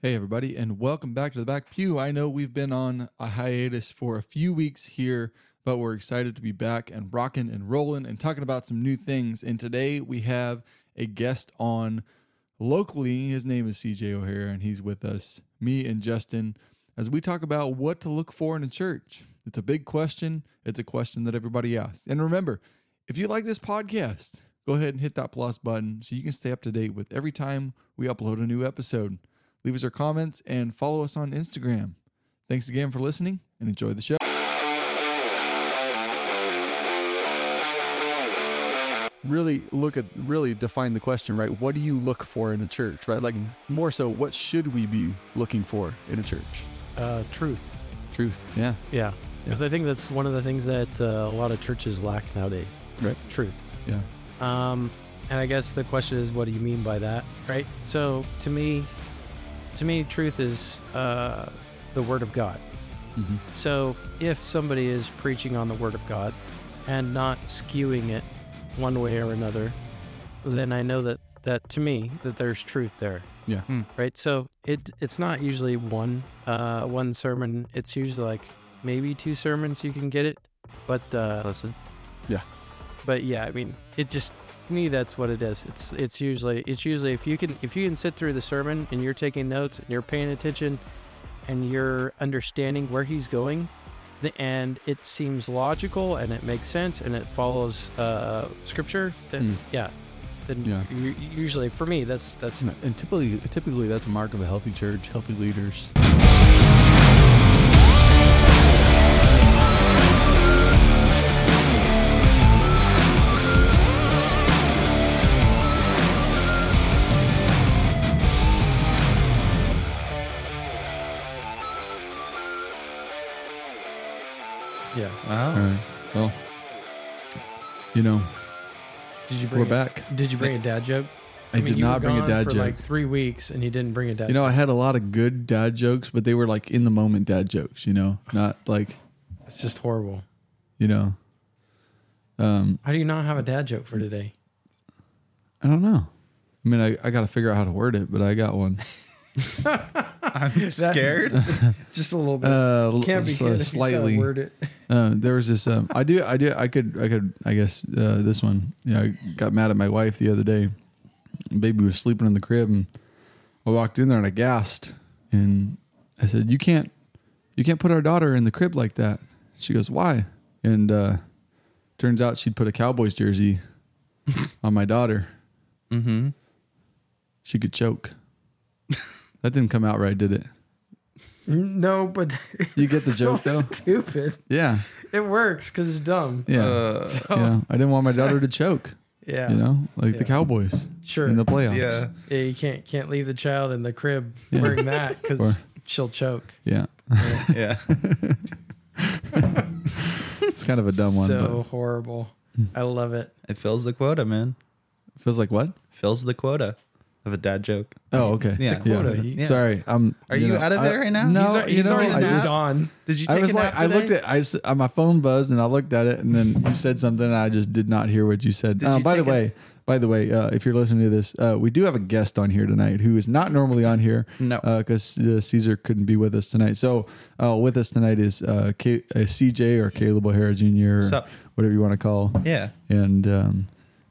Hey, everybody, and welcome back to the Back Pew. I know we've been on a hiatus for a few weeks here, but we're excited to be back and rocking and rolling and talking about some new things. And today we have a guest on locally. His name is CJ O'Hara, and he's with us, me and Justin, as we talk about what to look for in a church. It's a big question, it's a question that everybody asks. And remember, if you like this podcast, go ahead and hit that plus button so you can stay up to date with every time we upload a new episode leave us your comments, and follow us on Instagram. Thanks again for listening and enjoy the show. Really look at, really define the question, right? What do you look for in a church, right? Like more so, what should we be looking for in a church? Uh, truth. Truth. Yeah. Yeah. Because I think that's one of the things that uh, a lot of churches lack nowadays. Right. Truth. Yeah. Um, and I guess the question is, what do you mean by that, right? So to me, to me, truth is uh, the Word of God. Mm-hmm. So if somebody is preaching on the Word of God and not skewing it one way or another, then I know that that to me that there's truth there. Yeah. Right. So it it's not usually one uh, one sermon. It's usually like maybe two sermons you can get it, but uh, Listen. Yeah. But yeah, I mean, it just to me that's what it is. It's it's usually it's usually if you can if you can sit through the sermon and you're taking notes and you're paying attention and you're understanding where he's going, the, and it seems logical and it makes sense and it follows uh, scripture, then Mm. yeah, then Yeah. usually for me that's that's And typically, typically that's a mark of a healthy church, healthy leaders. Wow. right. Well, you know, Did you bring we're a- back. Did you bring a dad joke? I, mean, did not bring a gone dad for joke. like three weeks and you didn't bring a dad. You know, I had a lot of good dad jokes, but they were like in the moment dad jokes, you know, not like, it's just horrible. you know, um, How do you not have a dad joke for today? I don't know. I mean, I, I got to figure out how to word it, but I got one. I'm scared. Just a little bit. Uh, Can't be so good if he's gotta slightly. word it. Uh, there was this. Um, I do. I do. I could. I could. I guess uh, this one. You know, I got mad at my wife the other day. Baby was sleeping in the crib, and I walked in there and I gasped, and I said, "You can't, you can't put our daughter in the crib like that." She goes, "Why?" And uh, turns out she'd put a Cowboys jersey on my daughter. mm-hmm. She could choke. That didn't come out right, did it? No, but You get the it's so joke, though? Stupid. Yeah. It works because it's dumb. Yeah. Uh, So, yeah. I didn't want my daughter to choke. yeah, You know, like the Yeah. Cowboys sure. in the playoffs. yeah. yeah, you can't can't leave the child in the crib Yeah. wearing that because she'll choke. Yeah. Yeah. It's kind of a dumb one, so horrible. I love it. It fills the quota, man. but feels like what? Fills the quota of a dad joke. Oh, okay. Yeah. The quota. He- Yeah. Sorry, I'm. Are you out of I- it right now? No, he's, al- you he's know, already I just, gone. Did you take I was a like, nap I looked at, I, s- uh, my phone buzzed, and I looked at it, and then you said something, and I just did not hear what you said. Did Uh, you by the take a- way, by the way, uh, if you're listening to this, uh, we do have a guest on here tonight who is not normally on here. No. because uh, Caesar couldn't be with us tonight. So uh, with us tonight is uh, K- uh, CJ or Caleb O'Hara Jr. or Sup? whatever you want to call. Yeah. And um,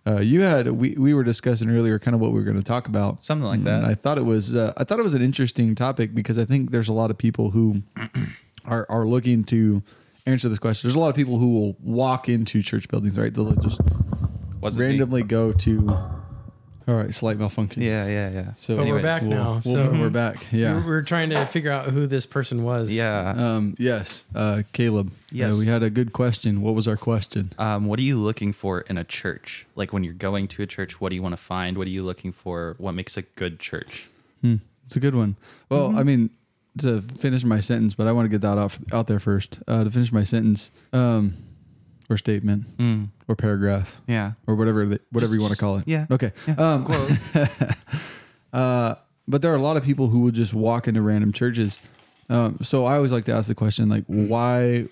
uh, you had we we were discussing earlier kind of what we were going to talk about. Something like that And. I thought it was uh, I thought it was an interesting topic because I think there's a lot of people who are are looking to answer this question. There's a lot of people who will walk into church buildings, right? They'll just Wasn't me. randomly go to. All right, slight malfunction. Yeah, yeah, yeah. So But we're back we'll- now. we'll- so we're back. we Yeah. we're trying to figure out who this person was. Yeah. Um, yes, uh, Caleb. Yes. Uh, we had a good question. What was our question? Um, what are you looking for in a church? Like when you're going to a church, what do you want to find? What are you looking for? What makes a good church? Hmm, it's a good one. Well, I mean, to finish my sentence, but I want to get that out, out there first. Uh, to finish my sentence, um, or statement, Mm. or paragraph, Yeah. or whatever the, whatever Just- you want to call it. yeah. Okay. Yeah. Um, Quote. uh, but there are a lot of people who will just walk into random churches. Um, so I always like to ask the question, like, why?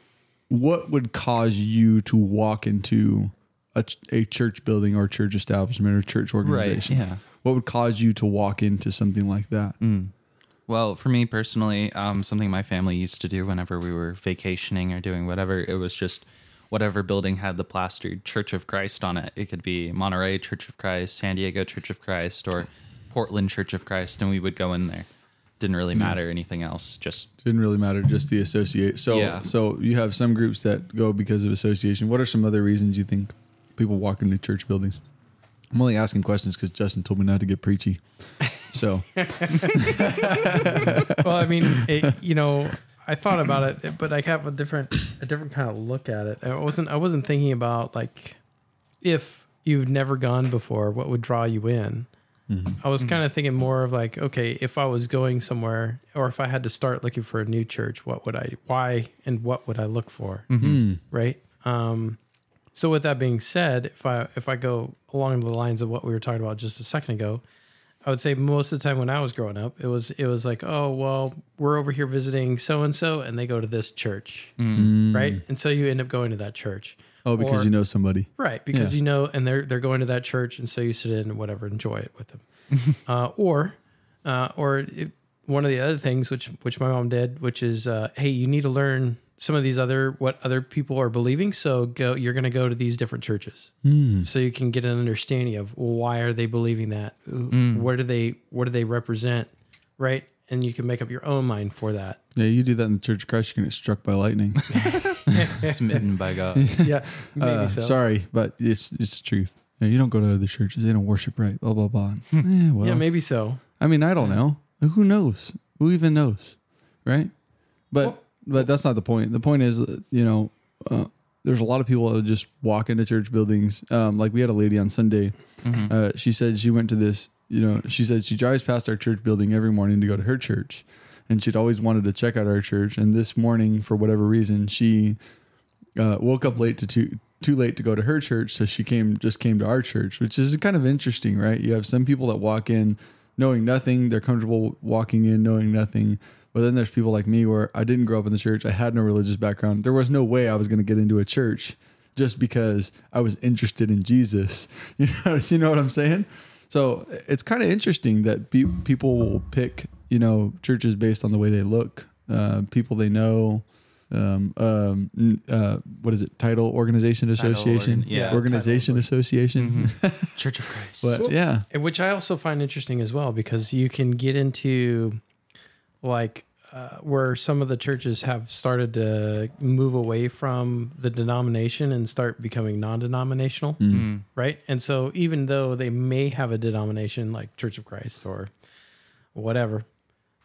What would cause you to walk into a, a church building or church establishment or church organization? right. Yeah. What would cause you to walk into something like that? Mm. Well, for me personally, um, something my family used to do whenever we were vacationing or doing whatever, it was just whatever building had the plastered Church of Christ on it. It could be Monterey Church of Christ, San Diego Church of Christ, or Portland Church of Christ, and we would go in there. Didn't really matter anything else. Just Didn't really matter, just the associate. So, Yeah. so you have some groups that go because of association. What are some other reasons you think people walk into church buildings? I'm only asking questions because Justin told me not to get preachy. So, well, I mean, it, you know, I thought about it, but I have a different a different kind of look at it. I wasn't I wasn't thinking about like if you've never gone before, what would draw you in. Mm-hmm. I was mm-hmm. kind of thinking more of like, okay, if I was going somewhere, or if I had to start looking for a new church, what would I, why, and what would I look for, mm-hmm. hmm. right? Um, so with that being said, if I if I go along the lines of what we were talking about just a second ago, I would say most of the time when I was growing up, it was it was like, oh well, we're over here visiting so and so, and they go to this church, right? And so you end up going to that church, oh, because Or- you know somebody. right? Because Yeah. you know, and they're they're going to that church, and so you sit in and whatever, enjoy it with them, uh, or uh, or it, one of the other things which which my mom did, which is, uh, hey, you need to learn some of these other what other people are believing, so go, you're going to go to these different churches so you can get an understanding of well, why are they believing that Who- what do they what do they represent right and you can make up your own mind for that Yeah, you do that in the Church of Christ, you can get struck by lightning. smitten by God. yeah maybe Uh, so Sorry, but it's it's the truth. Yeah, you don't go to other churches; they don't worship right. Blah blah blah. eh, well, yeah maybe so I mean, I don't know. Who knows? Who even knows, right? But Well- but that's not the point. The point is, you know, uh, there's a lot of people that just walk into church buildings. Um, like we had a lady on Sunday. Uh, she said she went to this. You know, she said she drives past our church building every morning to go to her church, and she'd always wanted to check out our church. And this morning, for whatever reason, she uh, woke up late to too too late to go to her church, so she came just came to our church, which is kind of interesting, right? You have some people that walk in knowing nothing, they're comfortable walking in knowing nothing. But then there's people like me where I didn't grow up in the church, I had no religious background. There was no way I was going to get into a church just because I was interested in Jesus. You know, you know what I'm saying? So it's kind of interesting that pe- people will pick, you know, churches based on the way they look, uh, people they know, um, um, uh, what is it? Title Organization Association, organ- yeah. Organization Association. Church of Christ. But yeah, which i also find interesting as well because you can get into like uh, where some of the churches have started to move away from the denomination and start becoming non-denominational Mm. right? And so even though they may have a denomination like Church of Christ or whatever,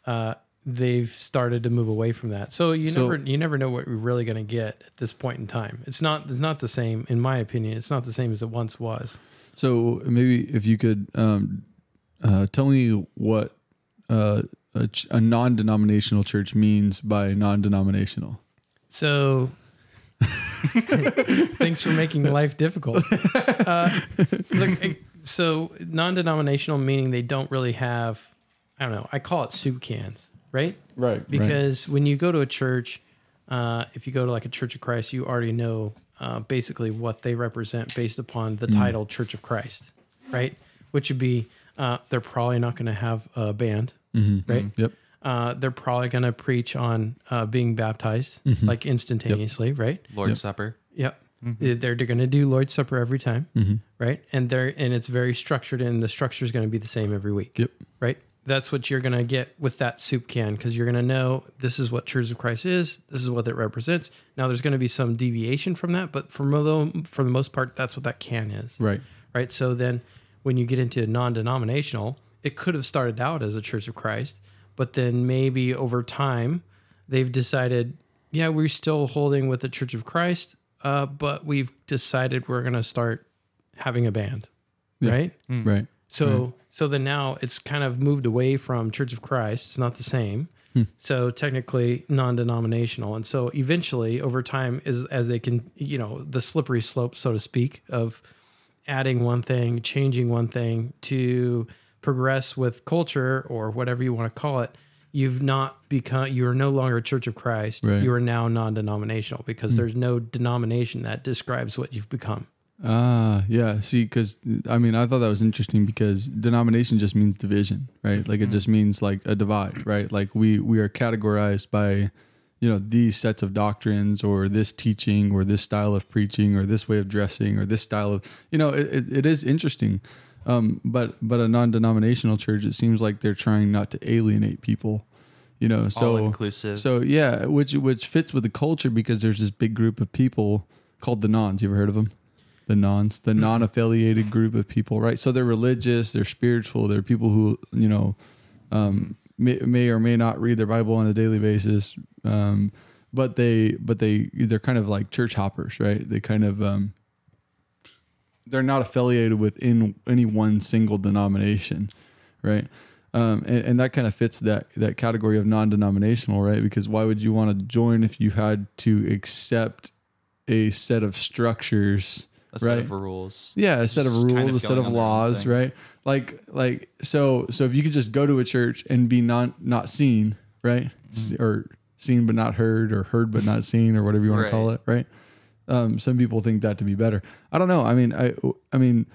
uh, they've started to move away from that. So you So- never you never know what you're really going to get at this point in time. It's not it's not the same in my opinion. It's not the same as it once was. So maybe if you could um, uh, tell me what a, ch- a non-denominational church means by non-denominational. So thanks for making life difficult. Uh, look, so non-denominational meaning they don't really have. I don't know. I call it soup cans, right? Right. because when you go to a church, uh, if you go to like a Church of Christ, you already know uh, basically what they represent based upon the title Church of Christ, right? Which would be uh, they're probably not going to have a band, right? Yep. Uh, they're probably going to preach on uh, being baptized like instantaneously, right? Lord's Yep. Supper. Yep. They're, they're going to do Lord's Supper every time, Mm-hmm. right? And they're and it's very structured, and the structure is going to be the same every week Yep. right? That's what you're going to get with that soup can because you're going to know this is what Church of Christ is. This is what it represents. Now, there's going to be some deviation from that, but for, mo- for the most part, that's what that can is, Right. right? So then when you get into non denominational, it could have started out as a Church of Christ, but then maybe over time, they've decided, yeah, we're still holding with the Church of Christ, uh, but we've decided we're going to start having a band, Yeah. right? Right. So so then now it's kind of moved away from Church of Christ. It's not the same. So technically non-denominational. And so eventually over time is as they can, you know, the slippery slope so to speak of adding one thing, changing one thing to progress with culture or whatever you want to call it, you've not become you are no longer a Church of Christ. Right. You are now non-denominational because there's no denomination that describes what you've become. Ah, yeah. See, because I mean, I thought that was interesting because denomination just means division, right? Like it Mhm. just means like a divide, right? Like we we are categorized by, you know, these sets of doctrines or this teaching or this style of preaching or this way of dressing or this style of, you know, it, it, it is interesting. Um, but but a non-denominational church, it seems like they're trying not to alienate people, you know. All So inclusive. so yeah, which which fits with the culture because there's this big group of people called the nons. You ever heard of them? The nons, the Mm-mm. non-affiliated group of people, right? So they're religious, they're spiritual, they're people who you know um, may, may or may not read their Bible on a daily basis, um, but they but they they're kind of like church hoppers, right? They kind of um, they're not affiliated with in any one single denomination, right? Um, and, and that kind of fits that that category of non-denominational, right? Because why would you want to join if you had to accept a set of structures? a set of rules. Yeah, a set of rules, kind of a set of on their own laws, right? Like like so so if you could just go to a church and be not not seen, right? Mm-hmm. Or seen but not heard or heard but not seen or whatever you want to call it, right? Um, some people think that to be better. I don't know. I mean, I I mean,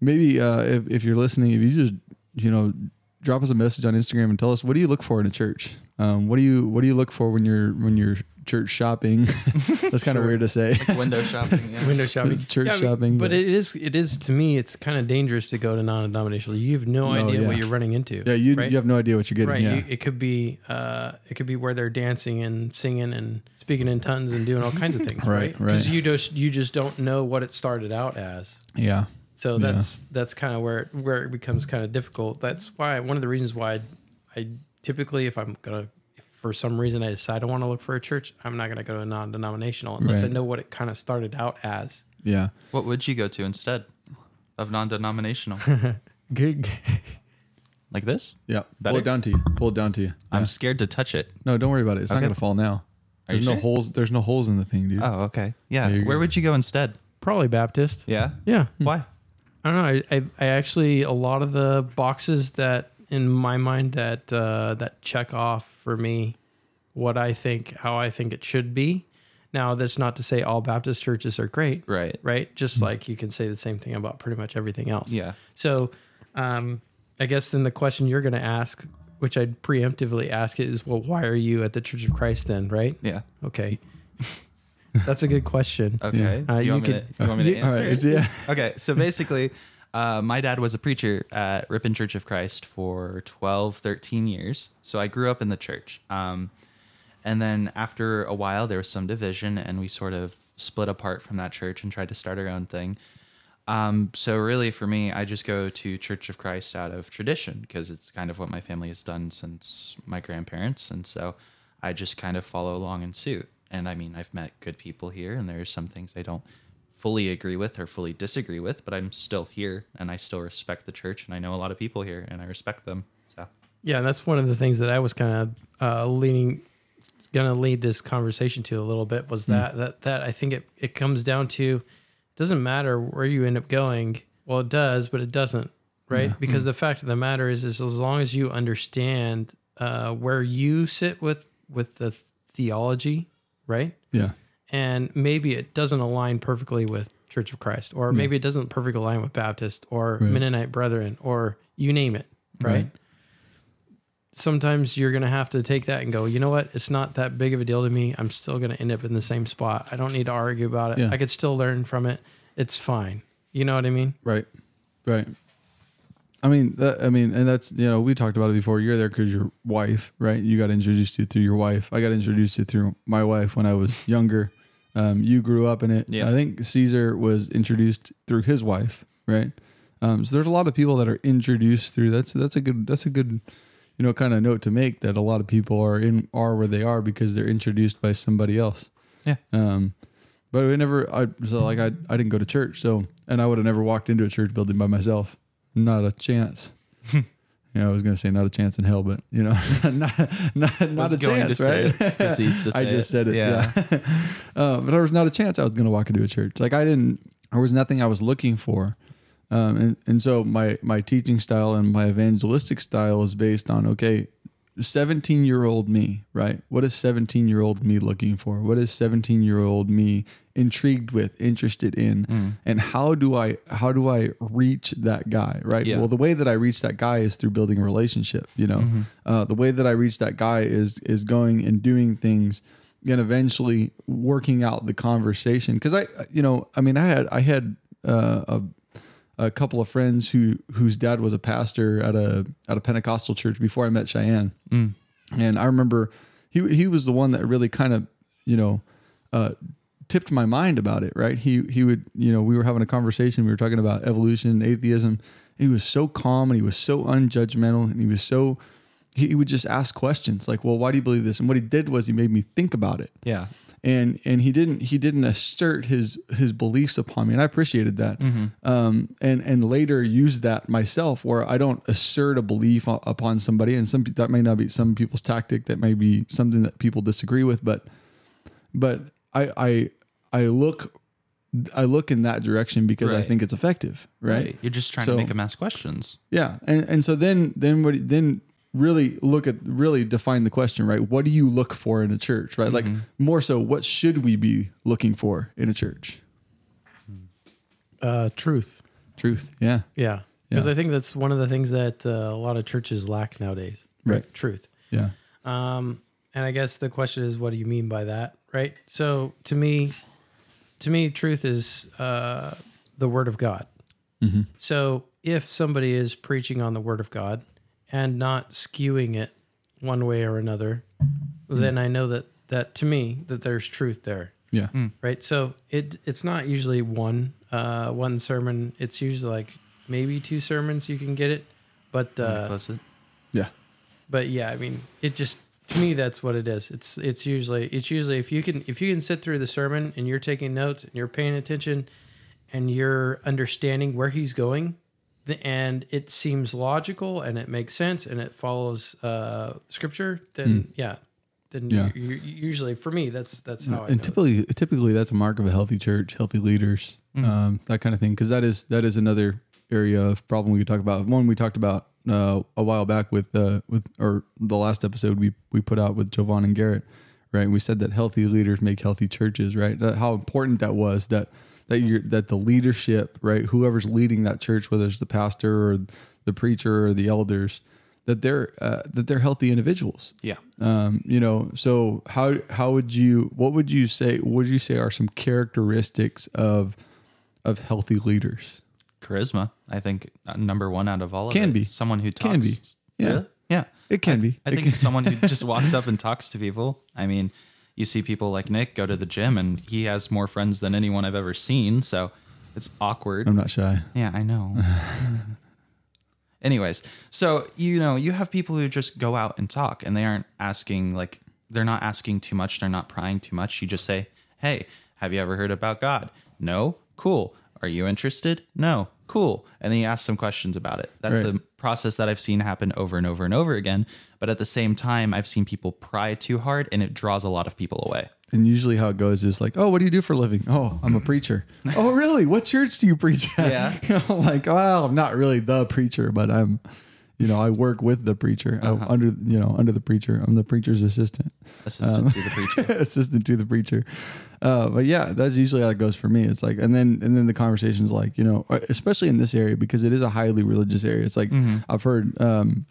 maybe uh, if if you're listening, if you just you know drop us a message on Instagram and tell us what do you look for in a church. Um, what do you what do you look for when you're when you're church shopping? That's kind of Sure. weird to say. Like window shopping. Yeah. Window shopping, Church Yeah, shopping, But but- it is, it is to me, it's kind of dangerous to go to non-denominational. You have no No, idea what you're running into. yeah, you right? you have no idea what you're getting. right. Yeah. You, it could be, uh, it could be where they're dancing and singing and speaking in tongues and doing all kinds of things. Right, right. Because right. you just, you just don't know what it started out as. yeah. So Yeah. that's that's kind of where it, where it becomes kind of difficult. That's why one of the reasons why I, I typically, if I'm gonna, if for some reason I decide I want to look for a church, I'm not gonna go to a non-denominational unless I know what it kind of started out as. Yeah. What would you go to instead of non-denominational? Good. like this? Yeah. Pull it down to you. Pull it down to you. I'm scared to touch it. No, don't worry about it. It's not gonna fall now. Are There's you no sure? holes. There's no holes in the thing, dude. Oh, okay. Yeah. Where go. would you go instead? Probably Baptist. Yeah. Yeah. Hmm. Why? I don't know. I, I, I actually a lot of the boxes that in my mind that uh, that check off for me what I think how I think it should be. Now that's not to say all Baptist churches are great, Right. right? Just like you can say the same thing about pretty much everything else. Yeah. So, um, I guess then the question you're going to ask, which I'd preemptively ask, it is, well, why are you at the Church of Christ then? Right? Yeah. Okay, that's a good question. Okay. Uh, Do you, you want, me could- to, you want me to answer? right. it? Yeah. Okay, so basically, uh, my dad was a preacher at Ripon Church of Christ for 12, 13 years. So I grew up in the church. Um, and then after a while, there was some division, and we sort of split apart from that church and tried to start our own thing. Um, so really, for me, I just go to Church of Christ out of tradition because it's kind of what my family has done since my grandparents, and so I just kind of follow along in suit. And I mean, I've met good people here, and there's some things I don't fully agree with or fully disagree with, but I'm still here, and I still respect the church, and I know a lot of people here, and I respect them. So Yeah, and that's one of the things that I was kind of uh, leaning, gonna lead this conversation to a little bit was that that that I think it it comes down to, it doesn't matter where you end up going. Well, it does, but it doesn't, right? Yeah. Because the fact of the matter is, is as long as you understand uh, where you sit with with the theology, right? Yeah. and maybe it doesn't align perfectly with Church of Christ, or Yeah. maybe it doesn't perfectly align with Baptist or Right. Mennonite Brethren, or you name it, right? Right. Sometimes you're going to have to take that and go, you know what? It's not that big of a deal to me. I'm still going to end up in the same spot. I don't need to argue about it. Yeah. I could still learn from it. It's fine. You know what I mean? Right. Right. I mean, that, I mean, and that's you know we talked about it before. You're there because your wife, right? You got introduced to through your wife. I got introduced to through my wife when I was younger. Um, you grew up in it. Yeah. I think Caesar was introduced through his wife, right? Um, so there's a lot of people that are introduced through. That's that's a good that's a good you know kind of note to make that a lot of people are in are where they are because they're introduced by somebody else. Yeah. Um, but we never. I so like I I didn't go to church. So and I would have never walked into a church building by myself. Not a chance. you know, I was gonna say not a chance in hell, but you know, not not, not a going to chance, say right? Proceeds to I just said it. Yeah. Yeah. uh, but there was not a chance I was gonna walk into a church. Like I didn't. There was nothing I was looking for. Um, and, and so my, my teaching style and my evangelistic style is based on, okay, 17 year old me, right? What is 17 year old me looking for? What is 17 year old me intrigued with, interested in? Mm. And how do I how do I reach that guy, right? Yeah. Well, the way that I reach that guy is through building a relationship, you know. Mm-hmm. Uh, the way that I reach that guy is is going and doing things and eventually working out the conversation cuz I you know, I mean, I had I had uh, a a couple of friends who whose dad was a pastor at a at a Pentecostal church before I met Cheyenne, and I remember he he was the one that really kind of you know uh, tipped my mind about it. Right? He he would you know we were having a conversation. We were talking about evolution, atheism. He was so calm and he was so unjudgmental and he was so he, he would just ask questions like, "Well, why do you believe this?" And what he did was he made me think about it Yeah. And and he didn't he didn't assert his his beliefs upon me and i appreciated that. Um and and later used that myself where i don't assert a belief upon somebody and some that may not be some people's tactic that may be something that people disagree with but but i i i look i look in that direction because i think it's effective right, You're just trying So- to make them ask questions. yeah, and and so then then what then really look at really define the question right. What do you look for in a church right? Like more so, what should we be looking for in a church? Uh, truth. Truth. Yeah. Yeah. Because Yeah. I think that's one of the things that uh, a lot of churches lack nowadays. Right. Truth. Yeah. Um, and I guess the question is, what do you mean by that? Right. So to me, to me, truth is uh, the word of God. Mm-hmm. So if somebody is preaching on the word of God and not skewing it one way or another, Mm. then I know that that to me that there's truth there. Yeah. Right. So it it's not usually one uh, one sermon. It's usually like maybe two sermons you can get it, but uh, it. Yeah. but yeah, I mean, it just to me that's what it is. It's it's usually it's usually if you can if you can sit through the sermon and you're taking notes and you're paying attention and you're understanding where he's going, the, and it seems logical and it makes sense and it follows uh, scripture, then yeah, then. Yeah. You, you, usually for me that's that's how I know. and it. typically typically that's a mark of a healthy church healthy leaders um, that kind of thing because that is that is another area of problem we could talk about one we talked about uh, a while back with uh, with or the last episode we we put out with Jovan and Garrett right we said that healthy leaders make healthy churches right that, how important that was that that you're that the leadership right whoever's leading that church whether it's the pastor or the preacher or the elders that they're uh, that they're healthy individuals Yeah. um, you know, so how how would you what would you say what would you say are some characteristics of of healthy leaders? Charisma, I think, uh, number one out of all of Can it. be. Someone who talks. Can be. Yeah. Really? Yeah. It can be. I think someone who just walks up and talks to people. I mean, you see people like Nick go to the gym and he has more friends than anyone I've ever seen. So it's awkward. I'm not shy. Yeah, I know. Anyways, so you know, you have people who just go out and talk and they aren't asking like they're not asking too much, they're not prying too much. You just say, "Hey, have you ever heard about God?" "No." "Cool." "Are you interested?" "No." "Cool." And then you ask some questions about it. That's Right. a process that I've seen happen over and over and over again, but at the same time, I've seen people pry too hard and it draws a lot of people away. And usually how it goes is like, oh, what do you do for a living? Oh, I'm a preacher. oh, really? What church do you preach at? Yeah. You know, like, well, I'm not really the preacher, but I'm, you know, I work with the preacher I- under, you know, under the preacher. I'm the preacher's assistant. Assistant to the um, preacher. assistant to the preacher. Uh, but yeah, that's usually how it goes for me. It's like, and then and then the conversation's like, you know, uh, especially in this area because it is a highly religious area. It's like mm-hmm. I've heard, um,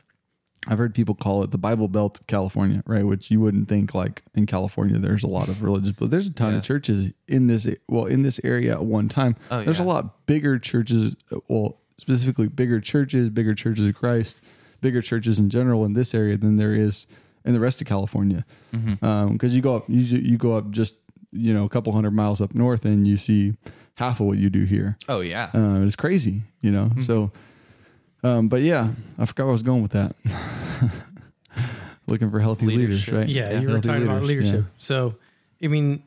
I've heard people call it the Bible Belt of California, right? Which you wouldn't think like in California there's a lot of religious, but there's a ton Yeah. of churches in this well in this area at one time. Oh, there's a lot bigger churches, uh, well specifically bigger churches, bigger churches of Christ, bigger churches in general in this area than there is in the rest of California. Because you go up, you you go up just you know a couple hundred miles up north and you see half of what you do here. Oh yeah. Uh, it's crazy, you know. So, um, but yeah, I forgot where I was going with that. Looking for healthy Leadership. leaders, right? Yeah, yeah. you were Healthy talking about leaders, leadership. So, I mean,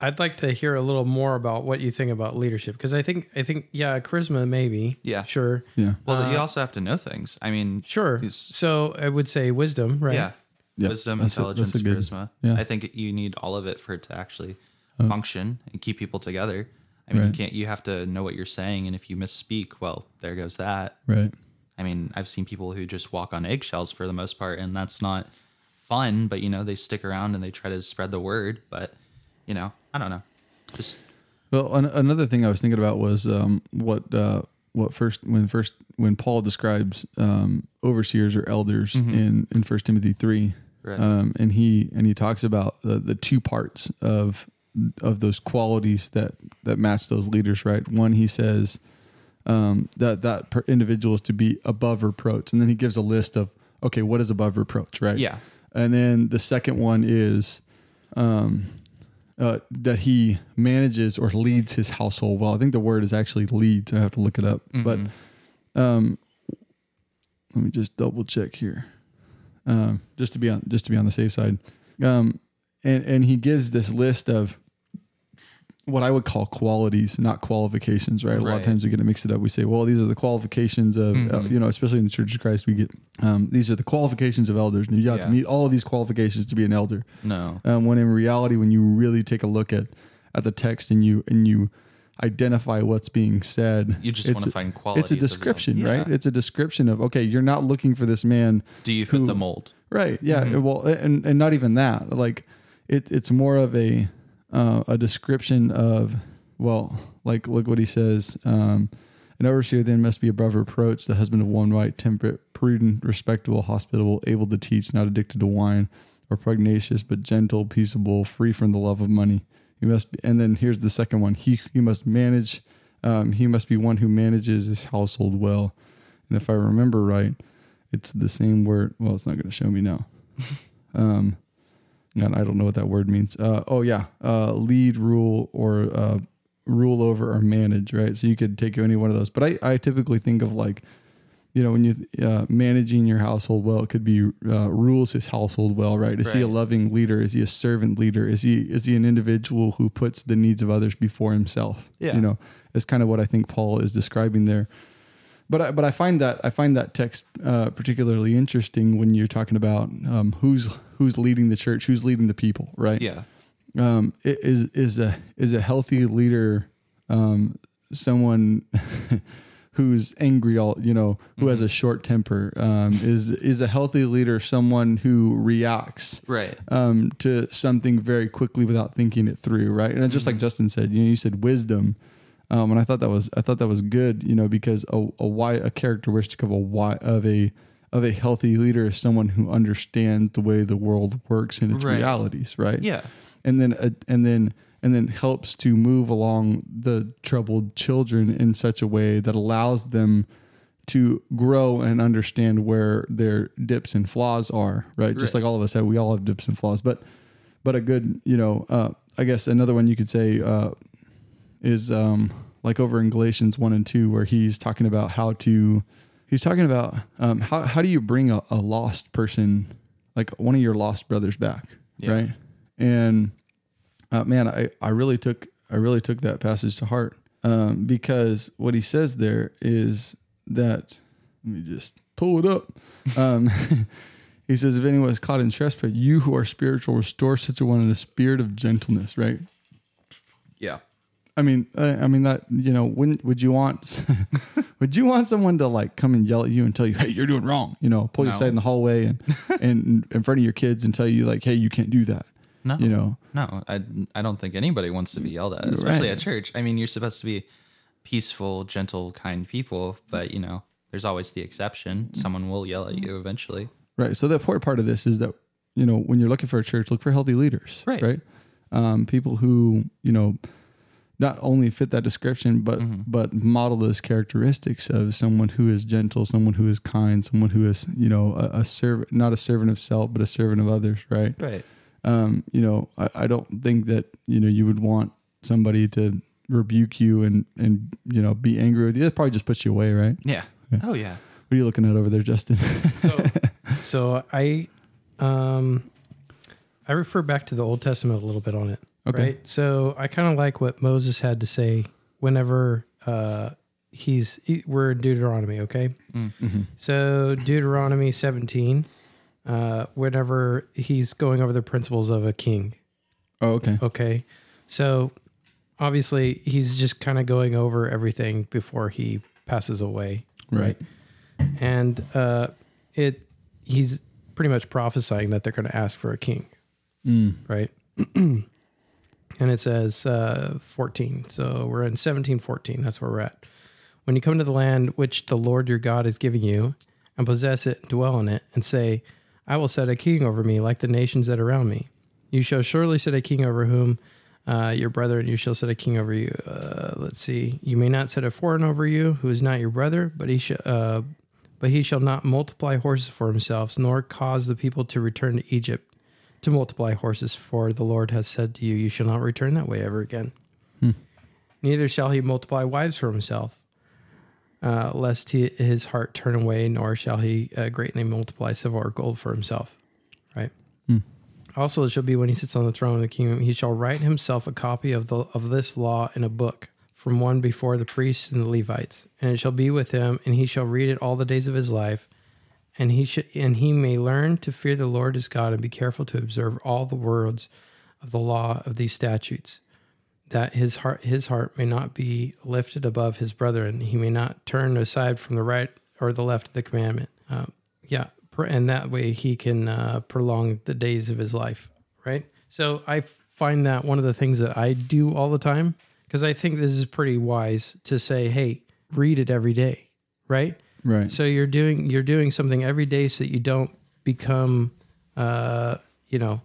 I'd like to hear a little more about what you think about leadership because I think I think yeah, charisma maybe. Yeah. Sure. Yeah, yeah. well, you uh, also have to know things. I mean, Sure. So I would say wisdom, right? Yeah. Yeah, Wisdom, that's intelligence, that's a good- charisma. yeah. I think you need all of it for it to actually uh. function and keep people together. I mean, Right. you can't. You have to know what you're saying, and if you misspeak, well, there goes that. right. I mean, I've seen people who just walk on eggshells for the most part, and that's not fun. But you know, they stick around and they try to spread the word. But you know, I don't know. Just Well, an- another thing I was thinking about was um, what uh, what first when first when Paul describes um, overseers or elders in in First Timothy three, Right. um, and he and he talks about the, the two parts of of those qualities that that match those leaders. Right, one he says um, that that per individual is to be above reproach, and then he gives a list of okay, what is above reproach, right? yeah, And then the second one is um, uh, that he manages or leads his household well. I think the word is actually leads. I have to look it up. But um, let me just double check here, um, just to be on just to be on the safe side. Um, and and he gives this list of what I would call qualities, not qualifications, right? A lot of times we get to mix it up. We say, well, these are the qualifications of, uh, you know, especially in the Church of Christ, we get um, these are the qualifications of elders, and you have to meet all of these qualifications to be an elder. no, Um, when in reality, when you really take a look at at the text and you and you identify what's being said, you just it's want to a- find quality. It's a description, right? It's a description of okay, you're not looking for this man Do you fit who- the mold? Right. Yeah. Mm-hmm. Well, and and not even that. Like, it it's more of a uh, a description of well, like look what he says. Um, an overseer then must be above reproach, the husband of one wife, temperate, prudent, respectable, hospitable, able to teach, not addicted to wine or pugnacious, but gentle, peaceable, free from the love of money. He must be, and then here's the second one. He he must manage. Um, he must be one who manages his household well. And if I remember right, it's the same word. Well, it's not going to show me now. um, and I don't know what that word means. Uh, oh yeah, uh, lead, rule, or uh, rule over or manage. Right. So you could take any one of those. But I, I typically think of like, you know, when you uh, managing your household well, it could be uh, rules his household well. Right. Is he a loving leader? Is he a servant leader? Is he is he an individual who puts the needs of others before himself? Yeah. You know, is kind of what I think Paul is describing there but I, but I find that I find that text uh, particularly interesting when you're talking about um, who's who's leading the church, who's leading the people, right? Yeah, Um, is is a is a healthy leader um, someone who's angry all you know who has a short temper? Um, is is a healthy leader someone who reacts right. um, to something very quickly without thinking it through, right? And just like Justin said, you know, you said wisdom, um, and I thought that was I thought that was good, you know, because a a, why, a characteristic of a why, of a of a healthy leader is someone who understands the way the world works and its Right. realities, right? Yeah, and then uh, and then and then helps to move along the troubled children in such a way that allows them to grow and understand where their dips and flaws are right, just like all of us have we all have dips and flaws but but a good you know uh, i guess another one you could say uh, is um, like over in galatians 1 and 2 where he's talking about how to he's talking about um, how, how do you bring a, a lost person like one of your lost brothers back Yeah. right? And uh, man I, I really took i really took that passage to heart um, because what he says there is that let me just pull it up. Um, he says if anyone is caught in trespass you who are spiritual restore such a one in a spirit of gentleness right? Yeah, I mean, I, I mean that you know, wouldn't would you want would you want someone to like come and yell at you and tell you, hey, you're doing wrong? You know, pull you No. aside in the hallway and and in front of your kids and tell you like, hey, you can't do that. no, You know, no. I I don't think anybody wants to be yelled at, especially Right. at church. I mean, you're supposed to be peaceful, gentle, kind people, but you know, there's always the exception. Someone will yell at you eventually. right? So the important part of this is that you know when you're looking for a church, look for healthy leaders, Right. Right? Um, people who you know not only fit that description, but but model those characteristics of someone who is gentle, someone who is kind, someone who is you know a, a servant, not a servant of self, but a servant of others, right? Right. um, you know, I, I don't think that you know you would want somebody to rebuke you and and you know be angry with you. That probably just puts you away, right? Yeah. Oh yeah. What are you looking at over there, Justin? So, so I, um, I refer back to the Old Testament a little bit on it. Okay. Right. So I kind of like what Moses had to say whenever uh, he's he, we're in Deuteronomy. Okay. So Deuteronomy 17, uh, whenever he's going over the principles of a king. oh, okay. Okay. So obviously he's just kind of going over everything before he passes away. Right. and uh, it he's pretty much prophesying that they're going to ask for a king, Mm. right? and it says uh, 14. So we're in 1714. That's where we're at. When you come to the land which the Lord your God is giving you, and possess it, dwell in it, and say, I will set a king over me like the nations that are around me. You shall surely set a king over whom uh, your brother, and you shall set a king over you. Uh, let's see. You may not set a foreign over you who is not your brother, but he shall. Uh, but he shall not multiply horses for himself, nor cause the people to return to Egypt to multiply horses. For the Lord has said to you, You shall not return that way ever again. Hmm. Neither shall he multiply wives for himself, uh, lest he, his heart turn away, nor shall he uh, greatly multiply silver or gold for himself. Right. Hmm. Also, it shall be when he sits on the throne of the kingdom, he shall write himself a copy of the of this law in a book from one before the priests and the Levites, and it shall be with him, and he shall read it all the days of his life, and he should and he may learn to fear the Lord his God and be careful to observe all the words of the law of these statutes, that his heart his heart may not be lifted above his brethren, he may not turn aside from the right or the left of the commandment. Um, yeah, and that way he can uh, prolong the days of his life. Right. So I find that one of the things that I do all the time because I think this is pretty wise to say, hey, read it every day. Right. Right. So you're doing you're doing something every day so that you don't become, uh, you know,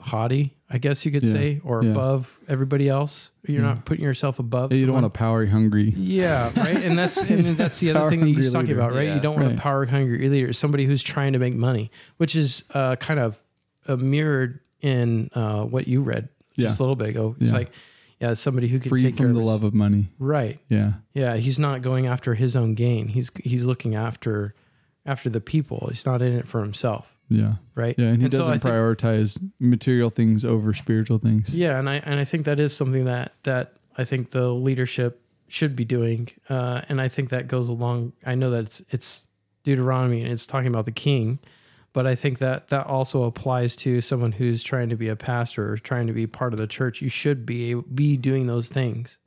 haughty. I guess you could Yeah, say, or yeah. above everybody else. You're Yeah. not putting yourself above. You don't want a power hungry. Yeah, right. And that's and that's the other thing that he's hungry talking leader. about, right? You don't want Right. a power hungry leader, somebody who's trying to make money, which is uh, kind of uh, mirrored in uh, what you read just a little bit ago. It's like, yeah, somebody who can Free take care from the love of money. right. Yeah. Yeah, he's not going after his own gain. He's he's looking after after the people. He's not in it for himself, Yeah. right? Yeah. And he so doesn't think- prioritize material things over spiritual things. Yeah, and I and I think that is something that that I think the leadership should be doing, uh, and I think that goes along. I know that it's it's Deuteronomy and it's talking about the king, but I think that that also applies to someone who's trying to be a pastor or trying to be part of the church. You should be be doing those things.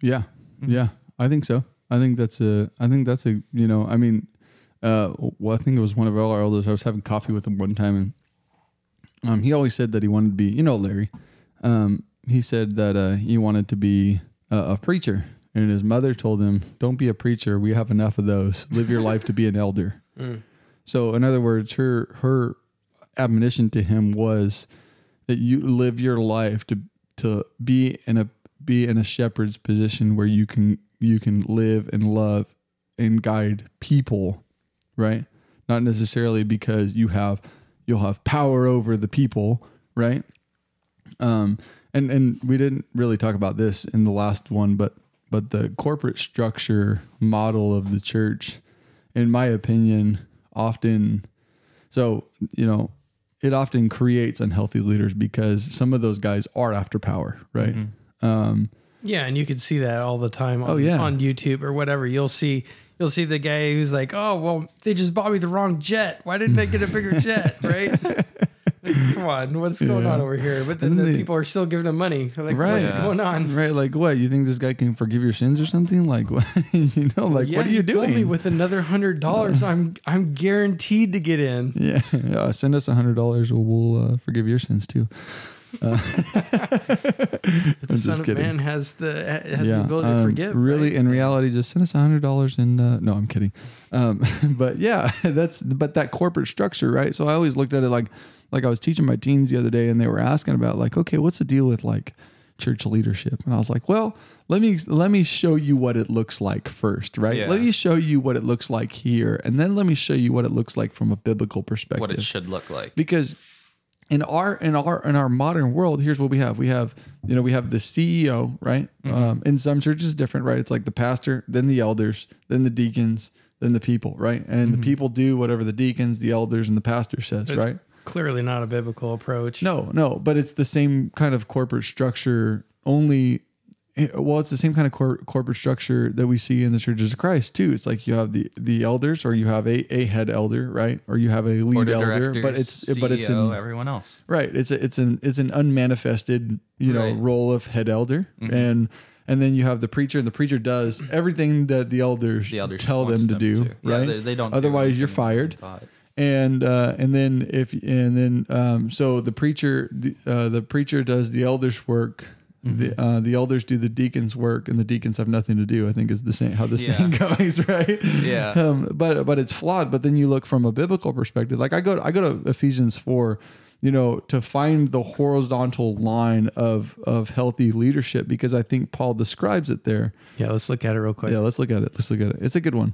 Yeah. Yeah. I think so. I think that's a, I think that's a, you know, I mean, uh, well, I think it was one of our elders. I was having coffee with him one time and, um, he always said that he wanted to be, you know, Larry, um, he said that, uh, he wanted to be a, a preacher and his mother told him, don't be a preacher. We have enough of those. Live your life to be an elder. So in other words, her, her admonition to him was that you live your life to, to be in a, be in a shepherd's position where you can you can live and love and guide people, right? Not necessarily because you have you'll have power over the people, right? Um and and we didn't really talk about this in the last one, but but the corporate structure model of the church in my opinion often so, you know, it often creates unhealthy leaders because some of those guys are after power, right? Um Yeah, and you can see that all the time on, Oh, yeah. on YouTube or whatever. You'll see you'll see the guy who's like, "Oh, well, they just bought me the wrong jet. Why didn't I get a bigger jet?" Right? Come on, what's going Yeah. on over here? But then And the they- people are still giving them money. Like, Right. what's Yeah. going on? Right, like what? You think this guy can forgive your sins or something? Like what? you know, like yeah, what are you told doing? me with another hundred dollars, I'm I'm guaranteed to get in. yeah, uh, send us a hundred dollars, or we'll uh, forgive your sins too. Uh, The I'm Son of kidding. Man has the has the ability to um, forgive. Really, right? in reality, just send us a hundred dollars and uh, no, I'm kidding. Um, but yeah, that's but that corporate structure, right? So I always looked at it like like I was teaching my teens the other day, and they were asking about like, okay, what's the deal with like church leadership? And I was like, well, let me let me show you what it looks like first, right? Yeah. Let me show you what it looks like here, and then let me show you what it looks like from a biblical perspective what it should look like. because in our in our in our modern world here's what we have. We have you know we have the ceo right? Um, in some churches different right? It's like the pastor then the elders then the deacons then the people right? And the people do whatever the deacons the elders and the pastor says It's right? Clearly not a biblical approach. no no but it's the same kind of corporate structure only well it's the same kind of cor- corporate structure that we see in the churches of christ too it's like you have the the elders or you have a, a head elder right or you have a lead elder but it's but it's in everyone else. Right. It's a, it's an it's an unmanifested you know Right. role of head elder Mhm. and and then you have the preacher, and the preacher does everything that the elders, The elders tell them to do, Yeah, right? they, they don't. do Otherwise, you're fired. and uh, and then if and then um, so the preacher the, uh, the preacher does the elders work. The uh, the elders do the deacons work, and the deacons have nothing to do. I think is the same how the Yeah. saying goes, right? Yeah. Um, but but it's flawed. But then you look from a biblical perspective. Like I go I go to Ephesians four, you know, to find the horizontal line of of healthy leadership because I think Paul describes it there. Yeah, let's look at it real quick. Yeah, let's look at it. Let's look at it. It's a good one.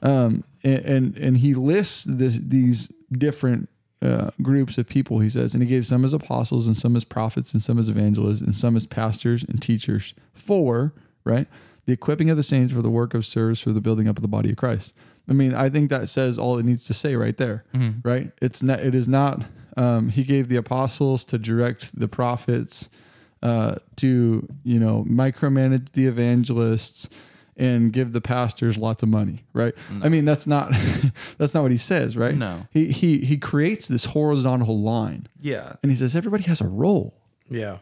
Um, and and, and he lists this, these different uh, groups of people. He says, and he gave some as apostles, and some as prophets, and some as evangelists, and some as pastors and teachers for right the equipping of the saints for the work of service for the building up of the body of Christ. I mean, I think that says all it needs to say right there, right? It's not. It is not. Um, he gave the apostles to direct the prophets, uh, to you know micromanage the evangelists and give the pastors lots of money, right? I mean, that's not that's not what he says, right? No. He he he creates this horizontal line, Yeah. and he says everybody has a role. Yeah.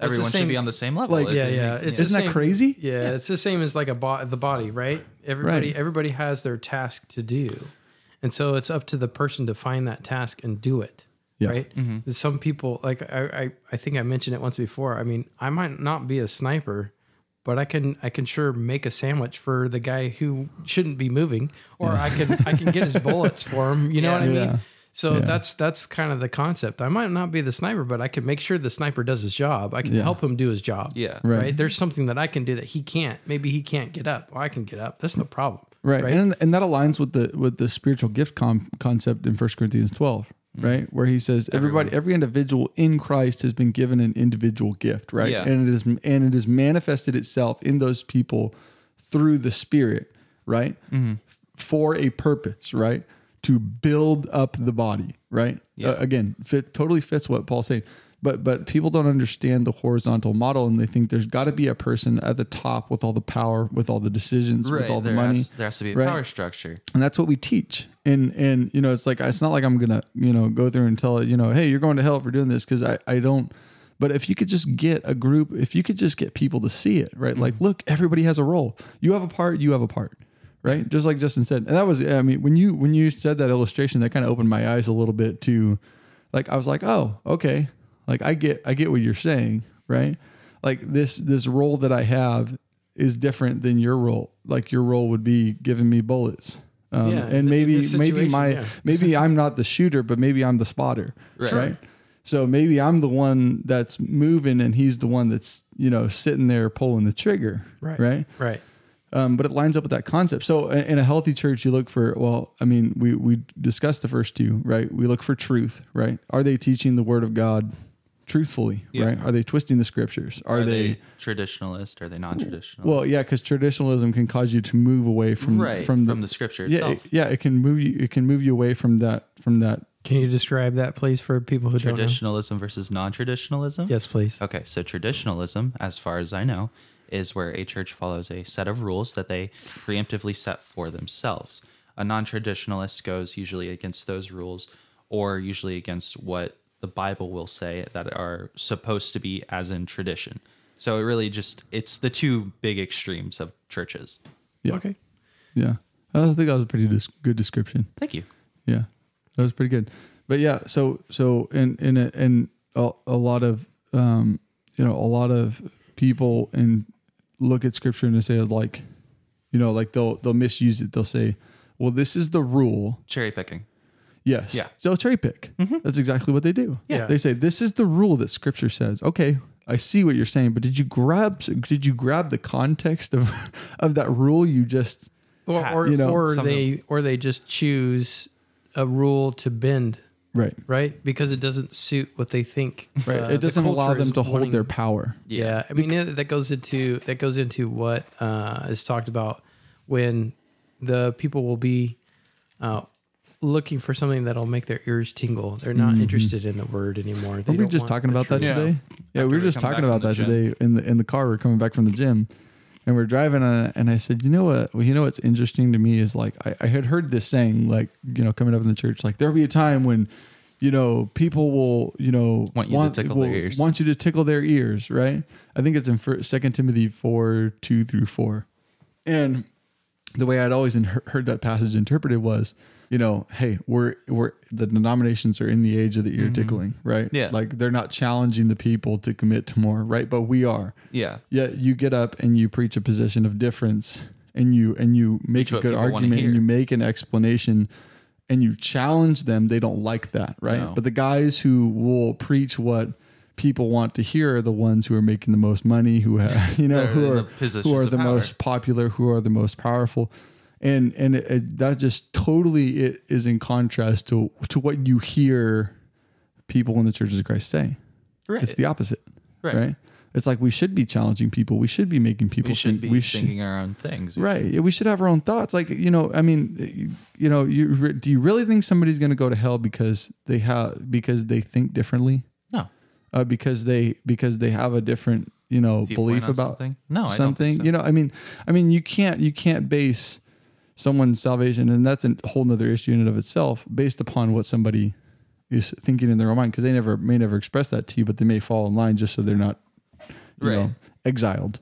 Everyone the should be on the same level. like- Yeah, yeah. It's Isn't the that crazy? Yeah, it's the same as like a bo- the body, right? Everybody Right. everybody has their task to do. And so it's up to the person to find that task and do it. Yeah. Right? There's Some people like I, I I think I mentioned it once before. I mean, I might not be a sniper, but I can I can sure make a sandwich for the guy who shouldn't be moving or I can I can get his bullets for him, you know what I mean? Yeah. So Yeah. that's that's kind of the concept. I might not be the sniper, but I can make sure the sniper does his job. I can Yeah. help him do his job Yeah. Right. right. There's something that I can do that he can't. Maybe he can't get up. Well, I can get up. That's no problem. right, Right. And and that aligns with the with the spiritual gift com- concept in 1 Corinthians 12 right? Where he says everybody every individual in Christ has been given an individual gift right? Yeah. and it is and it has manifested itself in those people through the spirit right? For a purpose right? To build up the body right. Uh, again fit totally fits what Paul's saying but but people don't understand the horizontal model and they think there's got to be a person at the top with all the power with all the decisions with Right. all the money has, there has to be a right? power structure. and that's what we teach and and you know it's like it's not like i'm gonna you know go through and tell it you know hey you're going to hell for doing this because i i don't but if you could just get a group if you could just get people to see it right like mm-hmm. look everybody has a role you have a part you have a part right just like justin said and that was i mean when you when you said that illustration that kind of opened my eyes a little bit to like i was like oh okay like i get i get what you're saying right like this this role that i have is different than your role like your role would be giving me bullets um, Yeah, and maybe maybe my yeah. maybe i'm not the shooter but maybe i'm the spotter Right. right so maybe i'm the one that's moving and he's the one that's you know sitting there pulling the trigger Right. right Right. um, but it lines up with that concept. So in in a healthy church, you look for well, I mean, we we discussed the first two, right? We look for truth, right? Are they teaching the word of God truthfully, Yeah. right? Are they twisting the scriptures? Are, Are, they, they, traditionalist? Are they non-traditional? well, yeah, because traditionalism can cause you to move away from right from from the, the, scripture yeah itself. it, yeah it can move you it can move you away from that from that Can you describe that, please, for people who don't Traditionalism versus non-traditionalism. Yes, please. Okay, so traditionalism, as far as I know, is where a church follows a set of rules that they preemptively set for themselves. A non traditionalist goes usually against those rules or usually against what the Bible will say that are supposed to be as in tradition. So it really just it's the two big extremes of churches. yeah Okay. yeah I think that was a pretty dis- good description Thank you. Yeah, that was pretty good. But yeah, so so in in a, in a, a lot of um, you know a lot of people and look at scripture and they say like, you know, like they'll they'll misuse it. They'll say, well, this is the rule. Cherry picking. Yes. Yeah. So cherry pick. That's exactly what they do. Yeah. They say this is the rule that Scripture says. Okay, I see what you're saying, but did you grab did you grab the context of of that rule you just Or or, you know, or they or they just choose a rule to bend, right right? Because it doesn't suit what they think. right? uh, it doesn't allow them is to hold their power. Yeah, I mean it- that goes into that goes into what uh, is talked about when the people will be uh, looking for something that'll make their ears tingle. They're not interested in the word anymore. They Were Mm-hmm. we don't just talking about that truth. Yeah. today? Yeah, we were just talking about that gym. today in the in the car. We are coming back from the gym, and we're driving, uh, and I said, you know what? Well, you know what's interesting to me is like I, I had heard this saying, like you know, coming up in the church, like there'll be a time when you know, people will, you know, Want you to tickle will- their ears. Want you to tickle their ears, right? I think it's in Second Timothy four two through four, and the way I'd always in- heard that passage interpreted was, you know, hey, we're we're the denominations are in the age of the ear tickling, right? Mm-hmm. Yeah. like they're not challenging the people to commit to more, right? But we are. Yeah. Yet you get up and you preach a position of difference and you and you make a good argument and you make an explanation and you challenge them, they don't like that, right? No. But the guys who will preach what people want to hear are the ones who are making the most money, who have you know, who are the who are the power. most popular, who are the most powerful. And and it, it, that just totally i- is in contrast to to what you hear people in the churches of Christ say. Right. It's the opposite, Right. right? It's like we should be challenging people. We should be making people we should think. be we should, thinking our own things. We right? Yeah, we should have our own thoughts. Like you know, I mean, you, you know, you do you really think somebody's going to go to hell because they have because they think differently? No. Uh, because they because they have a different you know belief about something? No, I don't think something. so. You know, I mean, I mean, you can't you can't base someone's salvation, and that's a whole nother issue in and of itself, based upon what somebody is thinking in their own mind, because they never may never express that to you, but they may fall in line just so they're not, you Right. know, exiled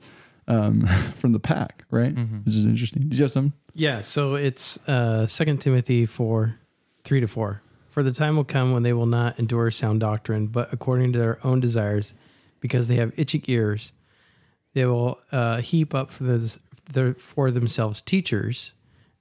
um, from the pack, right? Mm-hmm. Which is interesting. Did you have some? Yeah, so it's uh Second Timothy four, three to four. For the time will come when they will not endure sound doctrine, but according to their own desires, because they have itching ears, they will uh, heap up for, this, their, for themselves teachers,